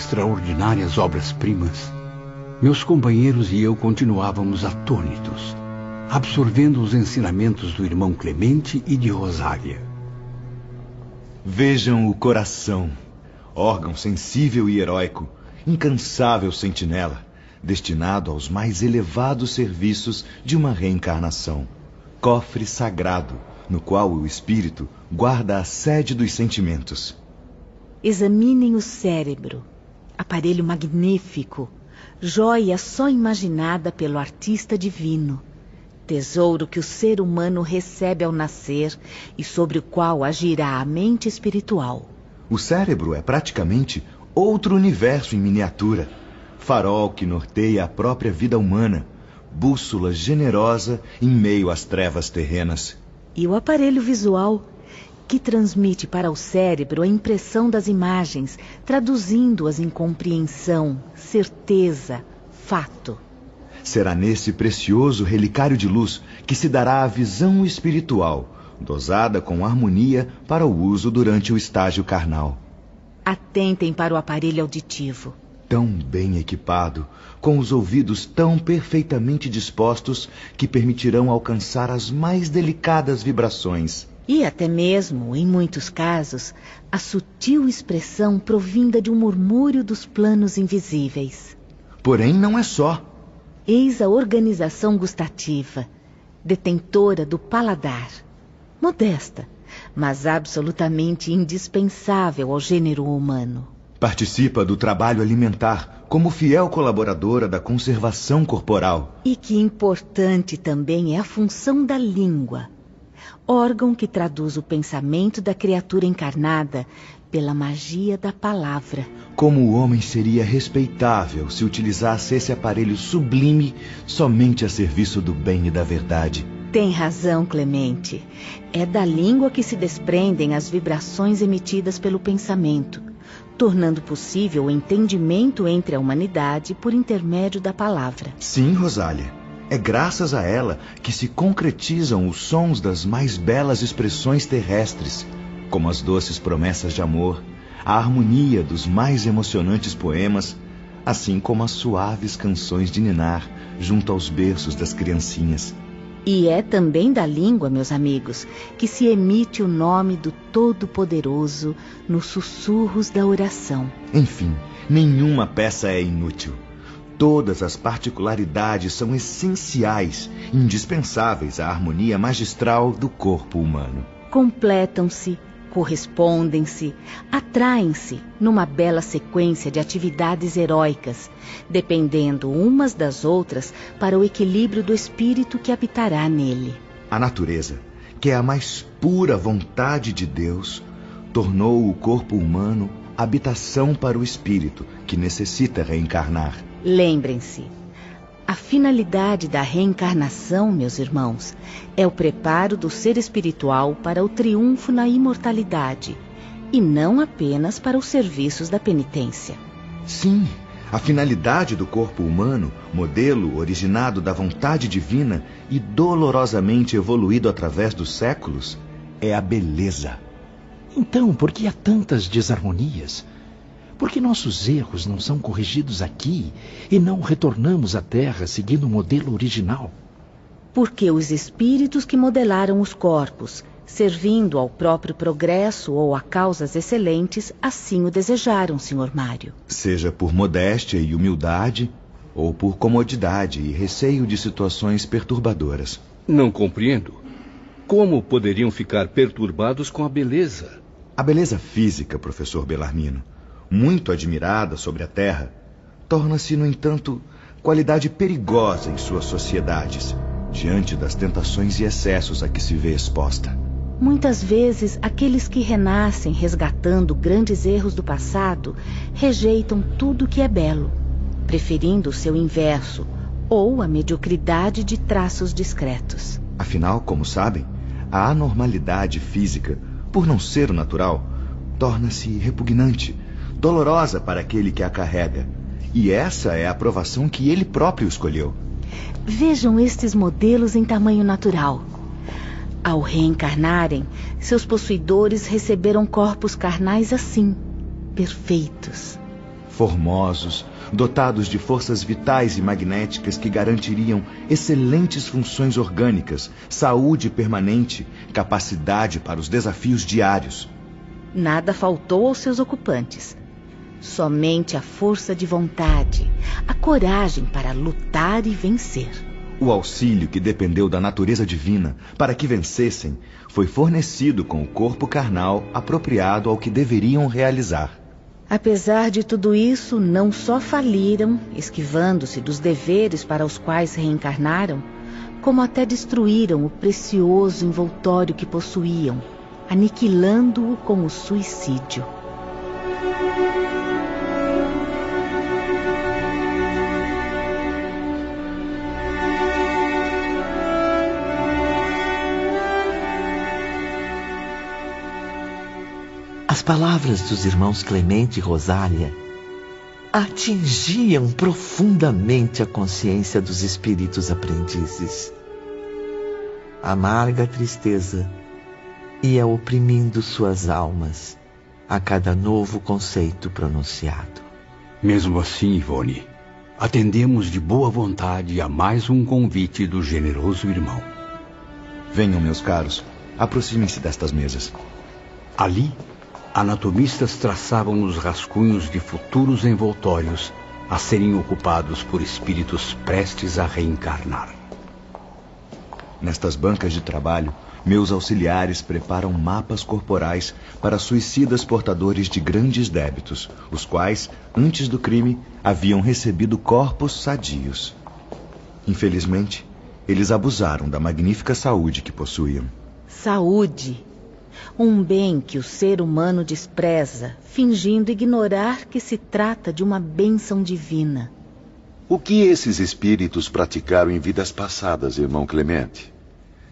Extraordinárias obras-primas, meus companheiros e eu continuávamos atônitos, absorvendo os ensinamentos do irmão Clemente e de Rosália. Vejam o coração, órgão sensível e heróico, incansável sentinela, destinado aos mais elevados serviços de uma reencarnação. Cofre sagrado, no qual o espírito guarda a sede dos sentimentos. Examinem o cérebro, aparelho magnífico, joia só imaginada pelo artista divino, tesouro que o ser humano recebe ao nascer e sobre o qual agirá a mente espiritual. O cérebro é praticamente outro universo em miniatura, farol que norteia a própria vida humana, bússola generosa em meio às trevas terrenas. E o aparelho visual que transmite para o cérebro a impressão das imagens, traduzindo-as em compreensão, certeza, fato. Será nesse precioso relicário de luz que se dará a visão espiritual, dosada com harmonia para o uso durante o estágio carnal. Atentem para o aparelho auditivo. Tão bem equipado, com os ouvidos tão perfeitamente dispostos que permitirão alcançar as mais delicadas vibrações e até mesmo, em muitos casos, a sutil expressão provinda de um murmúrio dos planos invisíveis. Porém, não é só. Eis a organização gustativa, detentora do paladar. Modesta, mas absolutamente indispensável ao gênero humano. Participa do trabalho alimentar como fiel colaboradora da conservação corporal. E que importante também é a função da língua órgão que traduz o pensamento da criatura encarnada pela magia da palavra. Como o homem seria respeitável se utilizasse esse aparelho sublime somente a serviço do bem e da verdade? Tem razão, Clemente. É da língua que se desprendem as vibrações emitidas pelo pensamento, tornando possível o entendimento entre a humanidade por intermédio da palavra. Sim, Rosália. É graças a ela que se concretizam os sons das mais belas expressões terrestres, como as doces promessas de amor, a harmonia dos mais emocionantes poemas, assim como as suaves canções de ninar junto aos berços das criancinhas. E é também da língua, meus amigos, que se emite o nome do Todo-Poderoso nos sussurros da oração. Enfim, nenhuma peça é inútil. Todas as particularidades são essenciais, indispensáveis à harmonia magistral do corpo humano. Completam-se correspondem-se, atraem-se numa bela sequência de atividades heróicas, dependendo umas das outras para o equilíbrio do espírito que habitará nele. A natureza, que é a mais pura vontade de Deus, tornou o corpo humano habitação para o espírito que necessita reencarnar. Lembrem-se, a finalidade da reencarnação, meus irmãos, é o preparo do ser espiritual para o triunfo na imortalidade e não apenas para os serviços da penitência. Sim, a finalidade do corpo humano, modelo originado da vontade divina e dolorosamente evoluído através dos séculos, é a beleza. Então, por que há tantas desarmonias? Por que nossos erros não são corrigidos aqui e não retornamos à Terra seguindo o modelo original? Porque os espíritos que modelaram os corpos, servindo ao próprio progresso ou a causas excelentes, assim o desejaram, Sr. Mário. Seja por modéstia e humildade, ou por comodidade e receio de situações perturbadoras. Não compreendo. Como poderiam ficar perturbados com a beleza? A beleza física, professor Belarmino muito admirada sobre a Terra, torna-se, no entanto, qualidade perigosa em suas sociedades, diante das tentações e excessos a que se vê exposta. Muitas vezes, aqueles que renascem resgatando grandes erros do passado rejeitam tudo que é belo, preferindo o seu inverso ou a mediocridade de traços discretos. Afinal, como sabem, a anormalidade física, por não ser o natural, torna-se repugnante dolorosa para aquele que a carrega. E essa é a aprovação que ele próprio escolheu. Vejam estes modelos em tamanho natural. Ao reencarnarem, seus possuidores receberam corpos carnais assim, perfeitos. Formosos, dotados de forças vitais e magnéticas que garantiriam excelentes funções orgânicas, saúde permanente, capacidade para os desafios diários. Nada faltou aos seus ocupantes. Somente a força de vontade, a coragem para lutar e vencer. O auxílio que dependeu da natureza divina para que vencessem foi fornecido com o corpo carnal apropriado ao que deveriam realizar. Apesar de tudo isso, não só faliram, esquivando-se dos deveres para os quais reencarnaram, como até destruíram o precioso envoltório que possuíam, aniquilando-o com o suicídio. As palavras dos irmãos Clemente e Rosália atingiam profundamente a consciência dos espíritos aprendizes. Amarga tristeza ia oprimindo suas almas a cada novo conceito pronunciado. Mesmo assim, Ivone, atendemos de boa vontade a mais um convite do generoso irmão. Venham, meus caros, aproximem-se destas mesas. Ali anatomistas traçavam nos rascunhos de futuros envoltórios a serem ocupados por espíritos prestes a reencarnar. Nestas bancas de trabalho, meus auxiliares preparam mapas corporais para suicidas portadores de grandes débitos, os quais, antes do crime, haviam recebido corpos sadios. Infelizmente, eles abusaram da magnífica saúde que possuíam. Saúde um bem que o ser humano despreza, fingindo ignorar que se trata de uma bênção divina. O que esses espíritos praticaram em vidas passadas, irmão Clemente?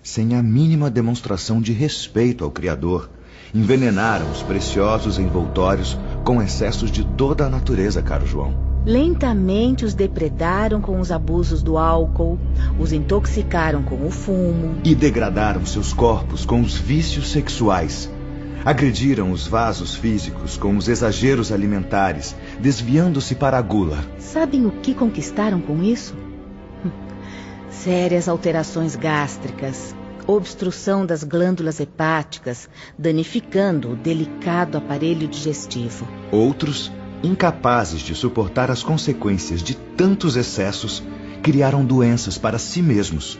Sem a mínima demonstração de respeito ao Criador, envenenaram os preciosos envoltórios com excessos de toda a natureza, caro João. Lentamente os depredaram com os abusos do álcool, os intoxicaram com o fumo. E degradaram seus corpos com os vícios sexuais. Agrediram os vasos físicos com os exageros alimentares, desviando-se para a gula. Sabem o que conquistaram com isso? Sérias alterações gástricas, obstrução das glândulas hepáticas, danificando o delicado aparelho digestivo. Outros, incapazes de suportar as consequências de tantos excessos, criaram doenças para si mesmos.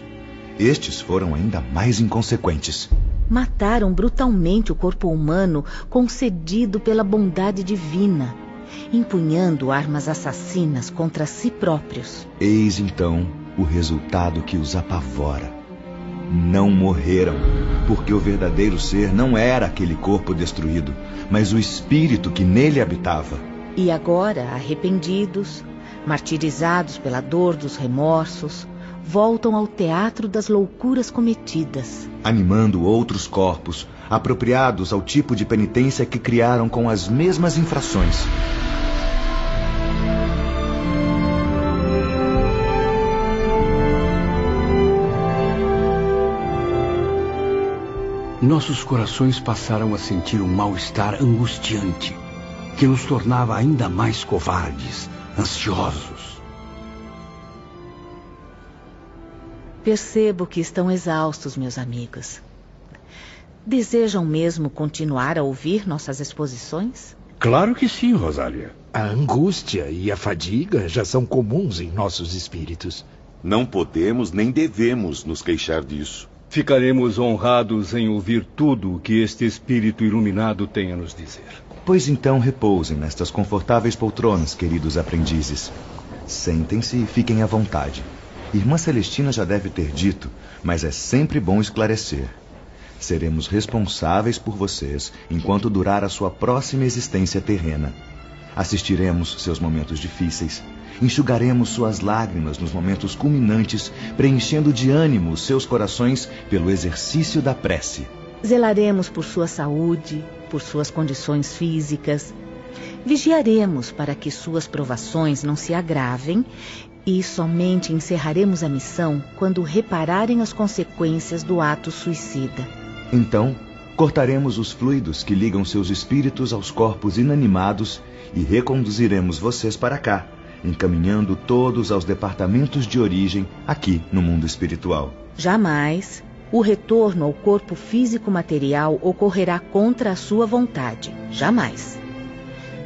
Estes foram ainda mais inconsequentes. Mataram brutalmente o corpo humano concedido pela bondade divina, empunhando armas assassinas contra si próprios. Eis então o resultado que os apavora. Não morreram, porque o verdadeiro ser não era aquele corpo destruído, mas o espírito que nele habitava. E agora, arrependidos, martirizados pela dor dos remorsos, voltam ao teatro das loucuras cometidas, animando outros corpos, apropriados ao tipo de penitência que criaram com as mesmas infrações. Nossos corações passaram a sentir um mal-estar angustiante, que nos tornava ainda mais covardes, ansiosos. Percebo que estão exaustos, meus amigos. Desejam mesmo continuar a ouvir nossas exposições? Claro que sim, Rosália. A angústia e a fadiga já são comuns em nossos espíritos. Não podemos nem devemos nos queixar disso. Ficaremos honrados em ouvir tudo o que este espírito iluminado tem a nos dizer. Pois então repousem nestas confortáveis poltronas, queridos aprendizes. Sentem-se e fiquem à vontade. Irmã Celestina já deve ter dito, mas é sempre bom esclarecer. Seremos responsáveis por vocês enquanto durar a sua próxima existência terrena. Assistiremos seus momentos difíceis, enxugaremos suas lágrimas nos momentos culminantes, preenchendo de ânimo seus corações pelo exercício da prece. Zelaremos por sua saúde, por suas condições físicas. Vigiaremos para que suas provações não se agravem e somente encerraremos a missão quando repararem as consequências do ato suicida. Então, cortaremos os fluidos que ligam seus espíritos aos corpos inanimados e reconduziremos vocês para cá, encaminhando todos aos departamentos de origem aqui no mundo espiritual. Jamais o retorno ao corpo físico material ocorrerá contra a sua vontade. Jamais.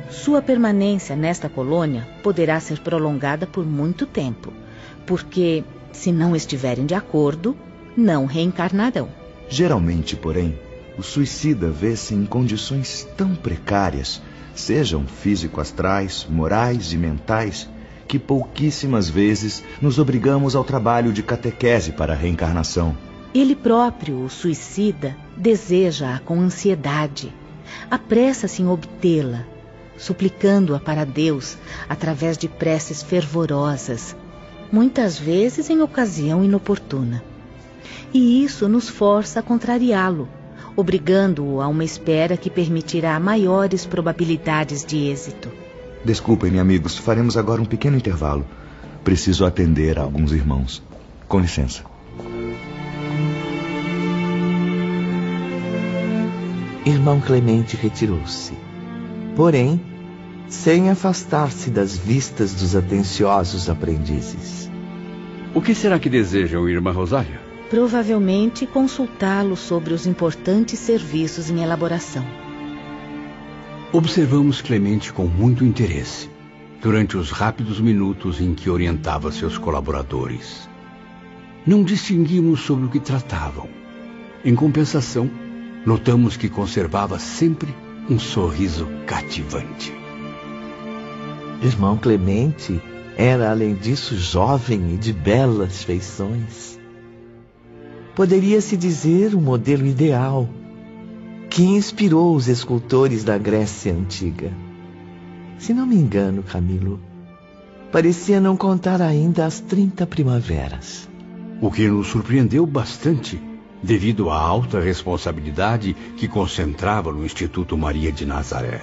Sua permanência nesta colônia poderá ser prolongada por muito tempo, porque, se não estiverem de acordo, não reencarnarão. Geralmente, porém, o suicida vê-se em condições tão precárias, sejam físico-astrais, morais e mentais, que pouquíssimas vezes nos obrigamos ao trabalho de catequese para a reencarnação. Ele próprio, o suicida, deseja-a com ansiedade, apressa-se em obtê-la, suplicando-a para Deus através de preces fervorosas, muitas vezes em ocasião inoportuna. E isso nos força a contrariá-lo, obrigando-o a uma espera que permitirá maiores probabilidades de êxito. Desculpem, amigos, faremos agora um pequeno intervalo. Preciso atender a alguns irmãos. Com licença. Irmão Clemente retirou-se. Porém, sem afastar-se das vistas dos atenciosos aprendizes. O que será que desejam, irmã Rosália? Provavelmente consultá-lo sobre os importantes serviços em elaboração. Observamos Clemente com muito interesse durante os rápidos minutos em que orientava seus colaboradores. Não distinguimos sobre o que tratavam. Em compensação, notamos que conservava sempre um sorriso cativante. Irmão Clemente era, além disso, jovem e de belas feições. Poderia-se dizer um modelo ideal que inspirou os escultores da Grécia Antiga. Se não me engano, Camilo, parecia não contar ainda as 30 primaveras. O que nos surpreendeu bastante, devido à alta responsabilidade que concentrava no Instituto Maria de Nazaré.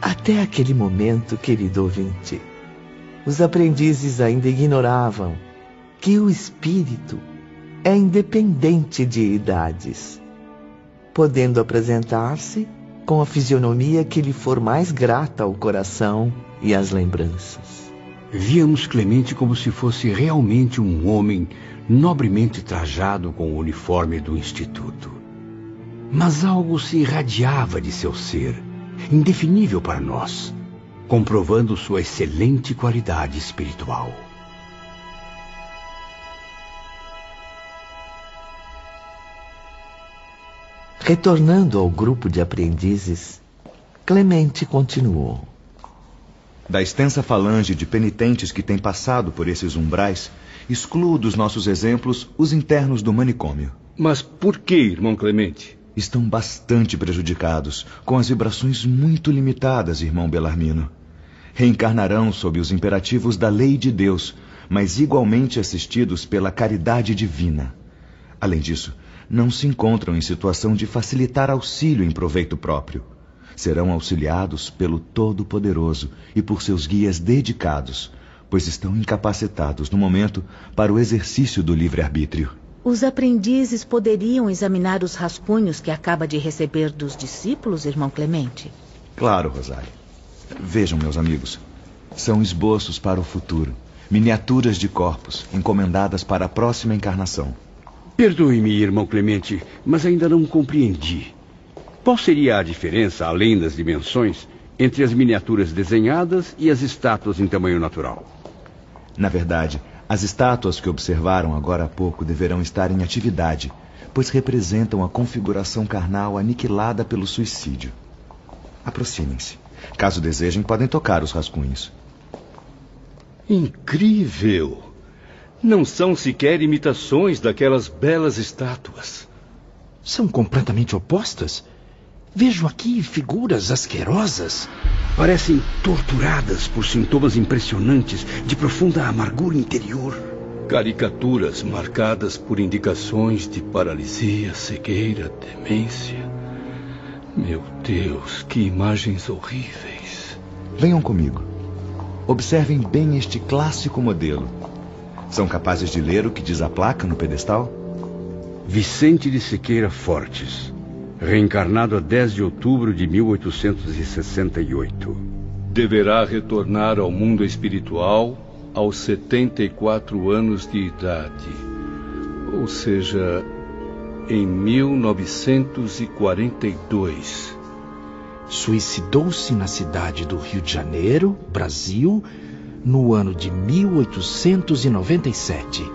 Até aquele momento, querido ouvinte, os aprendizes ainda ignoravam que o espírito é independente de idades. podendo apresentar-se com a fisionomia que lhe for mais grata ao coração e às lembranças. Víamos Clemente como se fosse realmente um homem nobremente trajado com o uniforme do Instituto. Mas algo se irradiava de seu ser, indefinível para nós, comprovando sua excelente qualidade espiritual. Retornando ao grupo de aprendizes, Clemente continuou. Da extensa falange de penitentes que tem passado por esses umbrais, excluo dos nossos exemplos os internos do manicômio. Mas por que, irmão Clemente? Estão bastante prejudicados, com as vibrações muito limitadas, irmão Belarmino. Reencarnarão sob os imperativos da lei de Deus, mas igualmente assistidos pela caridade divina. Além disso, não se encontram em situação de facilitar auxílio em proveito próprio. Serão auxiliados pelo Todo-Poderoso e por seus guias dedicados, pois estão incapacitados no momento para o exercício do livre-arbítrio. Os aprendizes poderiam examinar os rascunhos que acaba de receber dos discípulos, irmão Clemente? Claro, Rosário. Vejam, meus amigos. São esboços para o futuro, miniaturas de corpos encomendadas para a próxima encarnação. Perdoe-me, irmão Clemente, mas ainda não compreendi. Qual seria a diferença, além das dimensões, entre as miniaturas desenhadas e as estátuas em tamanho natural? Na verdade, as estátuas que observaram agora há pouco deverão estar em atividade, pois representam a configuração carnal aniquilada pelo suicídio. Aproximem-se. Caso desejem, podem tocar os rascunhos. Incrível! Não são sequer imitações daquelas belas estátuas. São completamente opostas. Vejo aqui figuras asquerosas. Parecem torturadas por sintomas impressionantes de profunda amargura interior. Caricaturas marcadas por indicações de paralisia, cegueira, demência. Meu Deus, que imagens horríveis. Venham comigo. Observem bem este clássico modelo. São capazes de ler o que diz a placa no pedestal? Vicente de Siqueira Fortes, reencarnado a 10 de outubro de 1868. Deverá retornar ao mundo espiritual aos 74 anos de idade. Ou seja, em 1942. Suicidou-se na cidade do Rio de Janeiro, Brasil, no ano de 1897.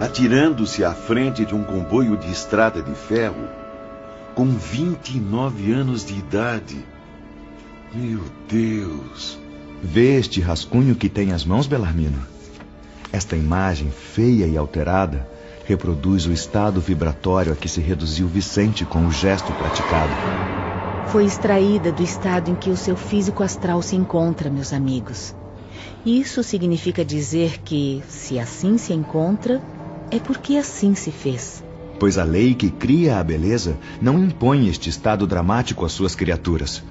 Atirando-se à frente de um comboio de estrada de ferro, com 29 anos de idade. Meu Deus! Vê este rascunho que tem as mãos, Belarmino? Esta imagem feia e alterada reproduz o estado vibratório a que se reduziu Vicente com o gesto praticado. Foi extraída do estado em que o seu físico astral se encontra, meus amigos. Isso significa dizer que, se assim se encontra, é porque assim se fez. Pois a lei que cria a beleza não impõe este estado dramático às suas criaturas.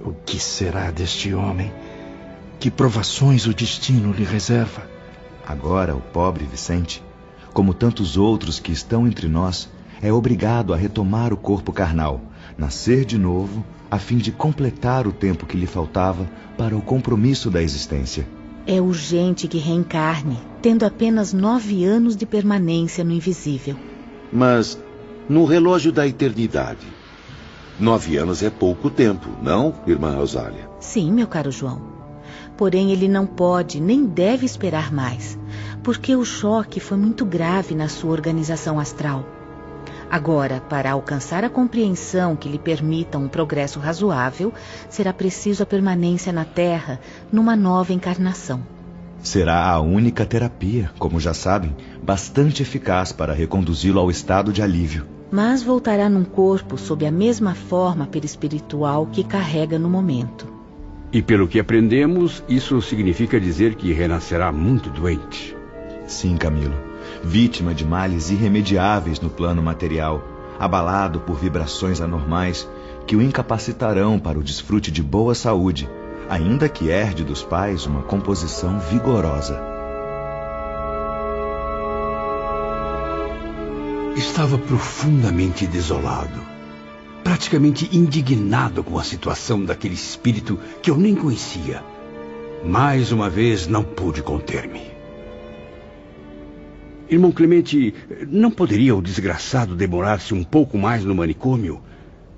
O que será deste homem? Que provações o destino lhe reserva? Agora, o pobre Vicente, como tantos outros que estão entre nós, é obrigado a retomar o corpo carnal, nascer de novo, a fim de completar o tempo que lhe faltava para o compromisso da existência. É urgente que reencarne, tendo apenas nove anos de permanência no invisível. Mas no relógio da eternidade, nove anos é pouco tempo, não, irmã Rosália? Sim, meu caro João. Porém, ele não pode nem deve esperar mais, porque o choque foi muito grave na sua organização astral. Agora, para alcançar a compreensão que lhe permita um progresso razoável, será preciso a permanência na Terra numa nova encarnação. Será a única terapia, como já sabem, bastante eficaz para reconduzi-lo ao estado de alívio. Mas voltará num corpo sob a mesma forma perispiritual que carrega no momento. E pelo que aprendemos, isso significa dizer que renascerá muito doente. Sim, Camilo vítima de males irremediáveis no plano material, abalado por vibrações anormais que o incapacitarão para o desfrute de boa saúde, ainda que herde dos pais uma composição vigorosa. Estava profundamente desolado. praticamente indignado com a situação daquele espírito que eu nem conhecia. Mais uma vez não pude conter-me. Irmão Clemente, não poderia o desgraçado demorar-se um pouco mais no manicômio?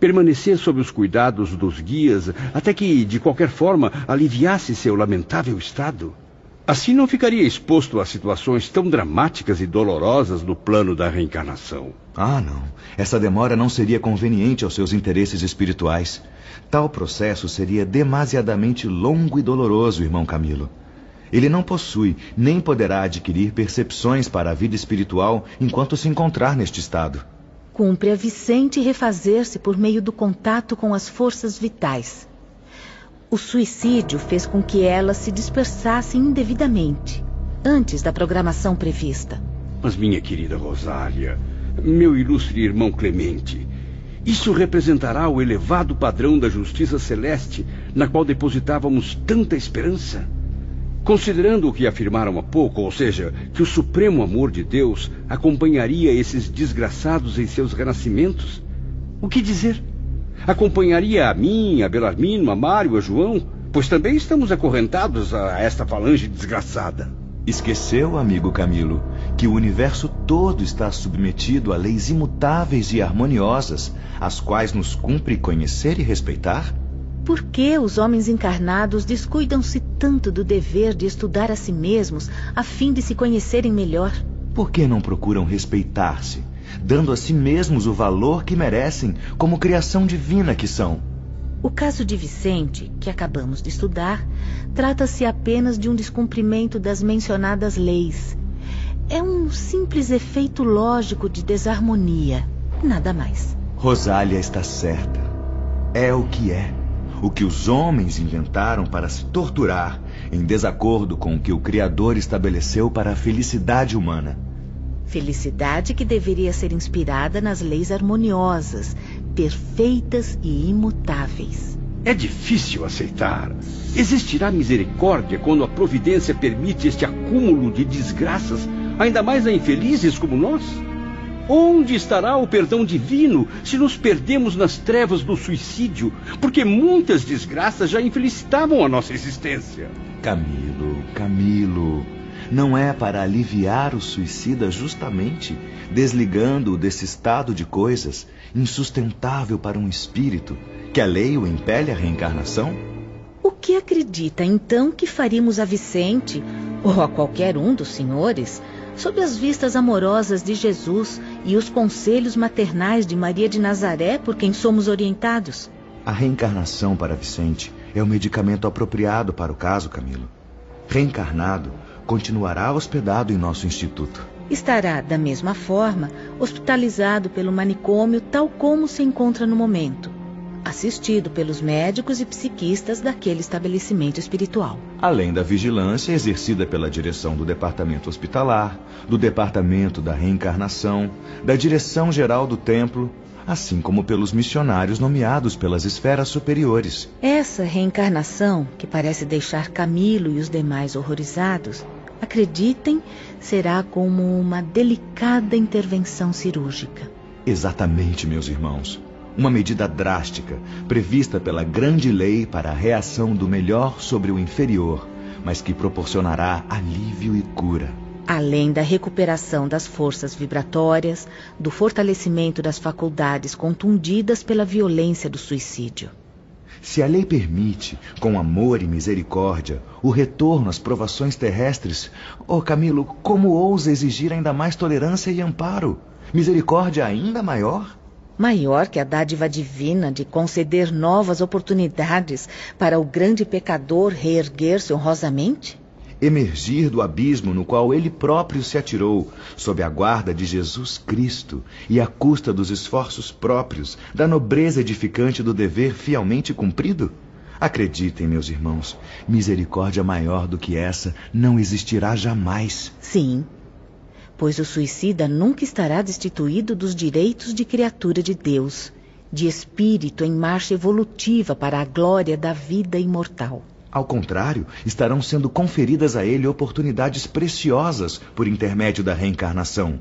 Permanecer sob os cuidados dos guias até que, de qualquer forma, aliviasse seu lamentável estado? Assim não ficaria exposto a situações tão dramáticas e dolorosas no plano da reencarnação. Ah, não. Essa demora não seria conveniente aos seus interesses espirituais. Tal processo seria demasiadamente longo e doloroso, irmão Camilo. Ele não possui nem poderá adquirir percepções para a vida espiritual enquanto se encontrar neste estado. Cumpre a Vicente refazer-se por meio do contato com as forças vitais. O suicídio fez com que elas se dispersassem indevidamente, antes da programação prevista. Mas, minha querida Rosália, meu ilustre irmão Clemente, isso representará o elevado padrão da justiça celeste na qual depositávamos tanta esperança? Considerando o que afirmaram há pouco, ou seja, que o supremo amor de Deus acompanharia esses desgraçados em seus renascimentos, o que dizer? Acompanharia a mim, a Belarmino, a Mário, a João, pois também estamos acorrentados a esta falange desgraçada. Esqueceu, amigo Camilo, que o universo todo está submetido a leis imutáveis e harmoniosas, as quais nos cumpre conhecer e respeitar? Por que os homens encarnados descuidam-se tanto do dever de estudar a si mesmos a fim de se conhecerem melhor? Por que não procuram respeitar-se, dando a si mesmos o valor que merecem como criação divina que são. O caso de Vicente, que acabamos de estudar, trata-se apenas de um descumprimento das mencionadas leis. É um simples efeito lógico de desarmonia, nada mais. Rosália está certa. É o que é. O que os homens inventaram para se torturar, em desacordo com o que o Criador estabeleceu para a felicidade humana. Felicidade que deveria ser inspirada nas leis harmoniosas, perfeitas e imutáveis. É difícil aceitar. Existirá misericórdia quando a providência permite este acúmulo de desgraças, ainda mais a infelizes como nós? Onde estará o perdão divino se nos perdemos nas trevas do suicídio? Porque muitas desgraças já infelicitavam a nossa existência. Camilo, Camilo, não é para aliviar o suicida justamente, desligando-o desse estado de coisas insustentável para um espírito, que a lei o impele à reencarnação? O que acredita então que faríamos a Vicente, ou a qualquer um dos senhores, sob as vistas amorosas de Jesus e os conselhos maternais de Maria de Nazaré por quem somos orientados? A reencarnação para Vicente é o medicamento apropriado para o caso, Camilo. Reencarnado, continuará hospedado em nosso instituto. Estará, da mesma forma, hospitalizado pelo manicômio tal como se encontra no momento, assistido pelos médicos e psiquistas daquele estabelecimento espiritual. Além da vigilância exercida pela direção do departamento hospitalar, do departamento da reencarnação, da direção geral do templo, assim como pelos missionários nomeados pelas esferas superiores. Essa reencarnação, que parece deixar Camilo e os demais horrorizados, acreditem, será como uma delicada intervenção cirúrgica. Exatamente, meus irmãos. Uma medida drástica, prevista pela grande lei para a reação do melhor sobre o inferior, mas que proporcionará alívio e cura. Além da recuperação das forças vibratórias, do fortalecimento das faculdades contundidas pela violência do suicídio. Se a lei permite, com amor e misericórdia, o retorno às provações terrestres, oh Camilo, como ousa exigir ainda mais tolerância e amparo? Misericórdia ainda maior? Maior que a dádiva divina de conceder novas oportunidades para o grande pecador reerguer-se honrosamente? emergir do abismo no qual ele próprio se atirou, sob a guarda de Jesus Cristo e à custa dos esforços próprios, da nobreza edificante do dever fielmente cumprido? Acreditem, meus irmãos, misericórdia maior do que essa não existirá jamais. Sim, pois o suicida nunca estará destituído dos direitos de criatura de Deus, de espírito em marcha evolutiva para a glória da vida imortal. Ao contrário, estarão sendo conferidas a ele oportunidades preciosas por intermédio da reencarnação.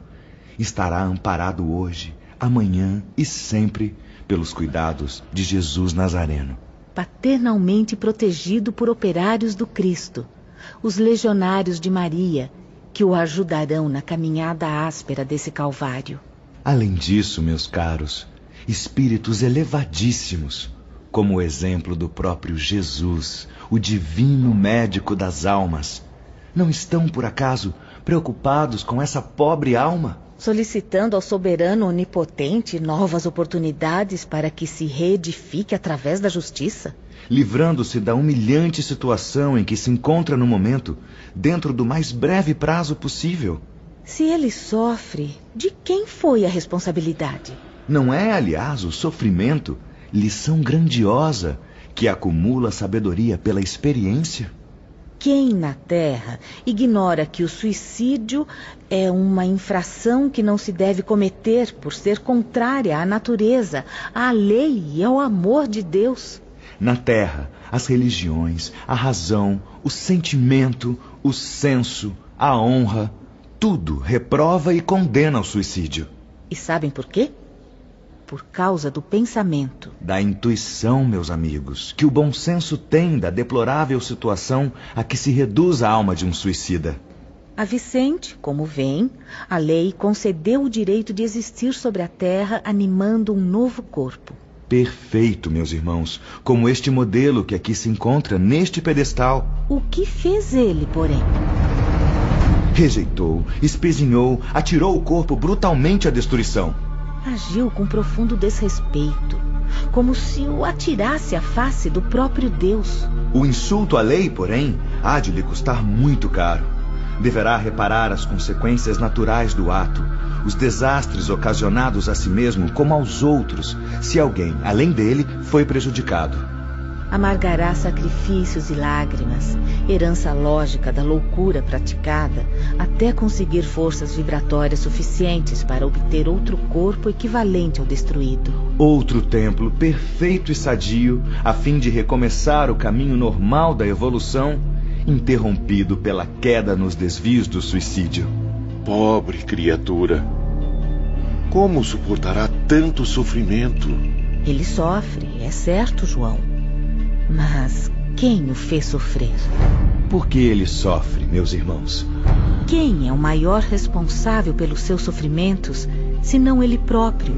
Estará amparado hoje, amanhã e sempre pelos cuidados de Jesus Nazareno. Paternalmente protegido por operários do Cristo, os legionários de Maria, que o ajudarão na caminhada áspera desse Calvário. Além disso, meus caros, espíritos elevadíssimos, como o exemplo do próprio Jesus, o divino médico das almas, não estão, por acaso, preocupados com essa pobre alma? Solicitando ao soberano onipotente novas oportunidades para que se reedifique através da justiça? Livrando-se da humilhante situação em que se encontra no momento, dentro do mais breve prazo possível. Se ele sofre, de quem foi a responsabilidade? Não é, aliás, o sofrimento lição grandiosa que acumula sabedoria pela experiência? Quem na Terra ignora que o suicídio é uma infração que não se deve cometer por ser contrária à natureza, à lei e ao amor de Deus? Na Terra, as religiões, a razão, o sentimento, o senso, a honra, tudo reprova e condena o suicídio. E sabem por quê? por causa do pensamento. Da intuição, meus amigos, que o bom senso tem da deplorável situação a que se reduz a alma de um suicida. A Vicente, como vem, a lei concedeu o direito de existir sobre a terra, animando um novo corpo. Perfeito, meus irmãos, como este modelo que aqui se encontra neste pedestal. O que fez ele, porém? Rejeitou, espezinhou, atirou o corpo brutalmente à destruição agiu com profundo desrespeito, como se o atirasse à face do próprio Deus. O insulto à lei, porém, há de lhe custar muito caro. Deverá reparar as consequências naturais do ato, os desastres ocasionados a si mesmo como aos outros, se alguém, além dele, foi prejudicado amargará sacrifícios e lágrimas, herança lógica da loucura praticada, até conseguir forças vibratórias suficientes para obter outro corpo equivalente ao destruído. Outro templo perfeito e sadio, a fim de recomeçar o caminho normal da evolução, interrompido pela queda nos desvios do suicídio. Pobre criatura! Como suportará tanto sofrimento? Ele sofre, é certo, João. Mas quem o fez sofrer? Por que ele sofre, meus irmãos? Quem é o maior responsável pelos seus sofrimentos, senão ele próprio,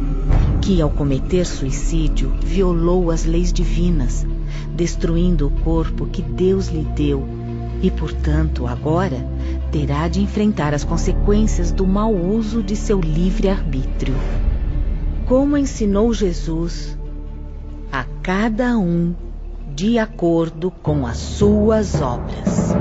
que ao cometer suicídio violou as leis divinas, destruindo o corpo que Deus lhe deu e, portanto, agora terá de enfrentar as consequências do mau uso de seu livre-arbítrio. Como ensinou Jesus, a cada um de acordo com as suas obras.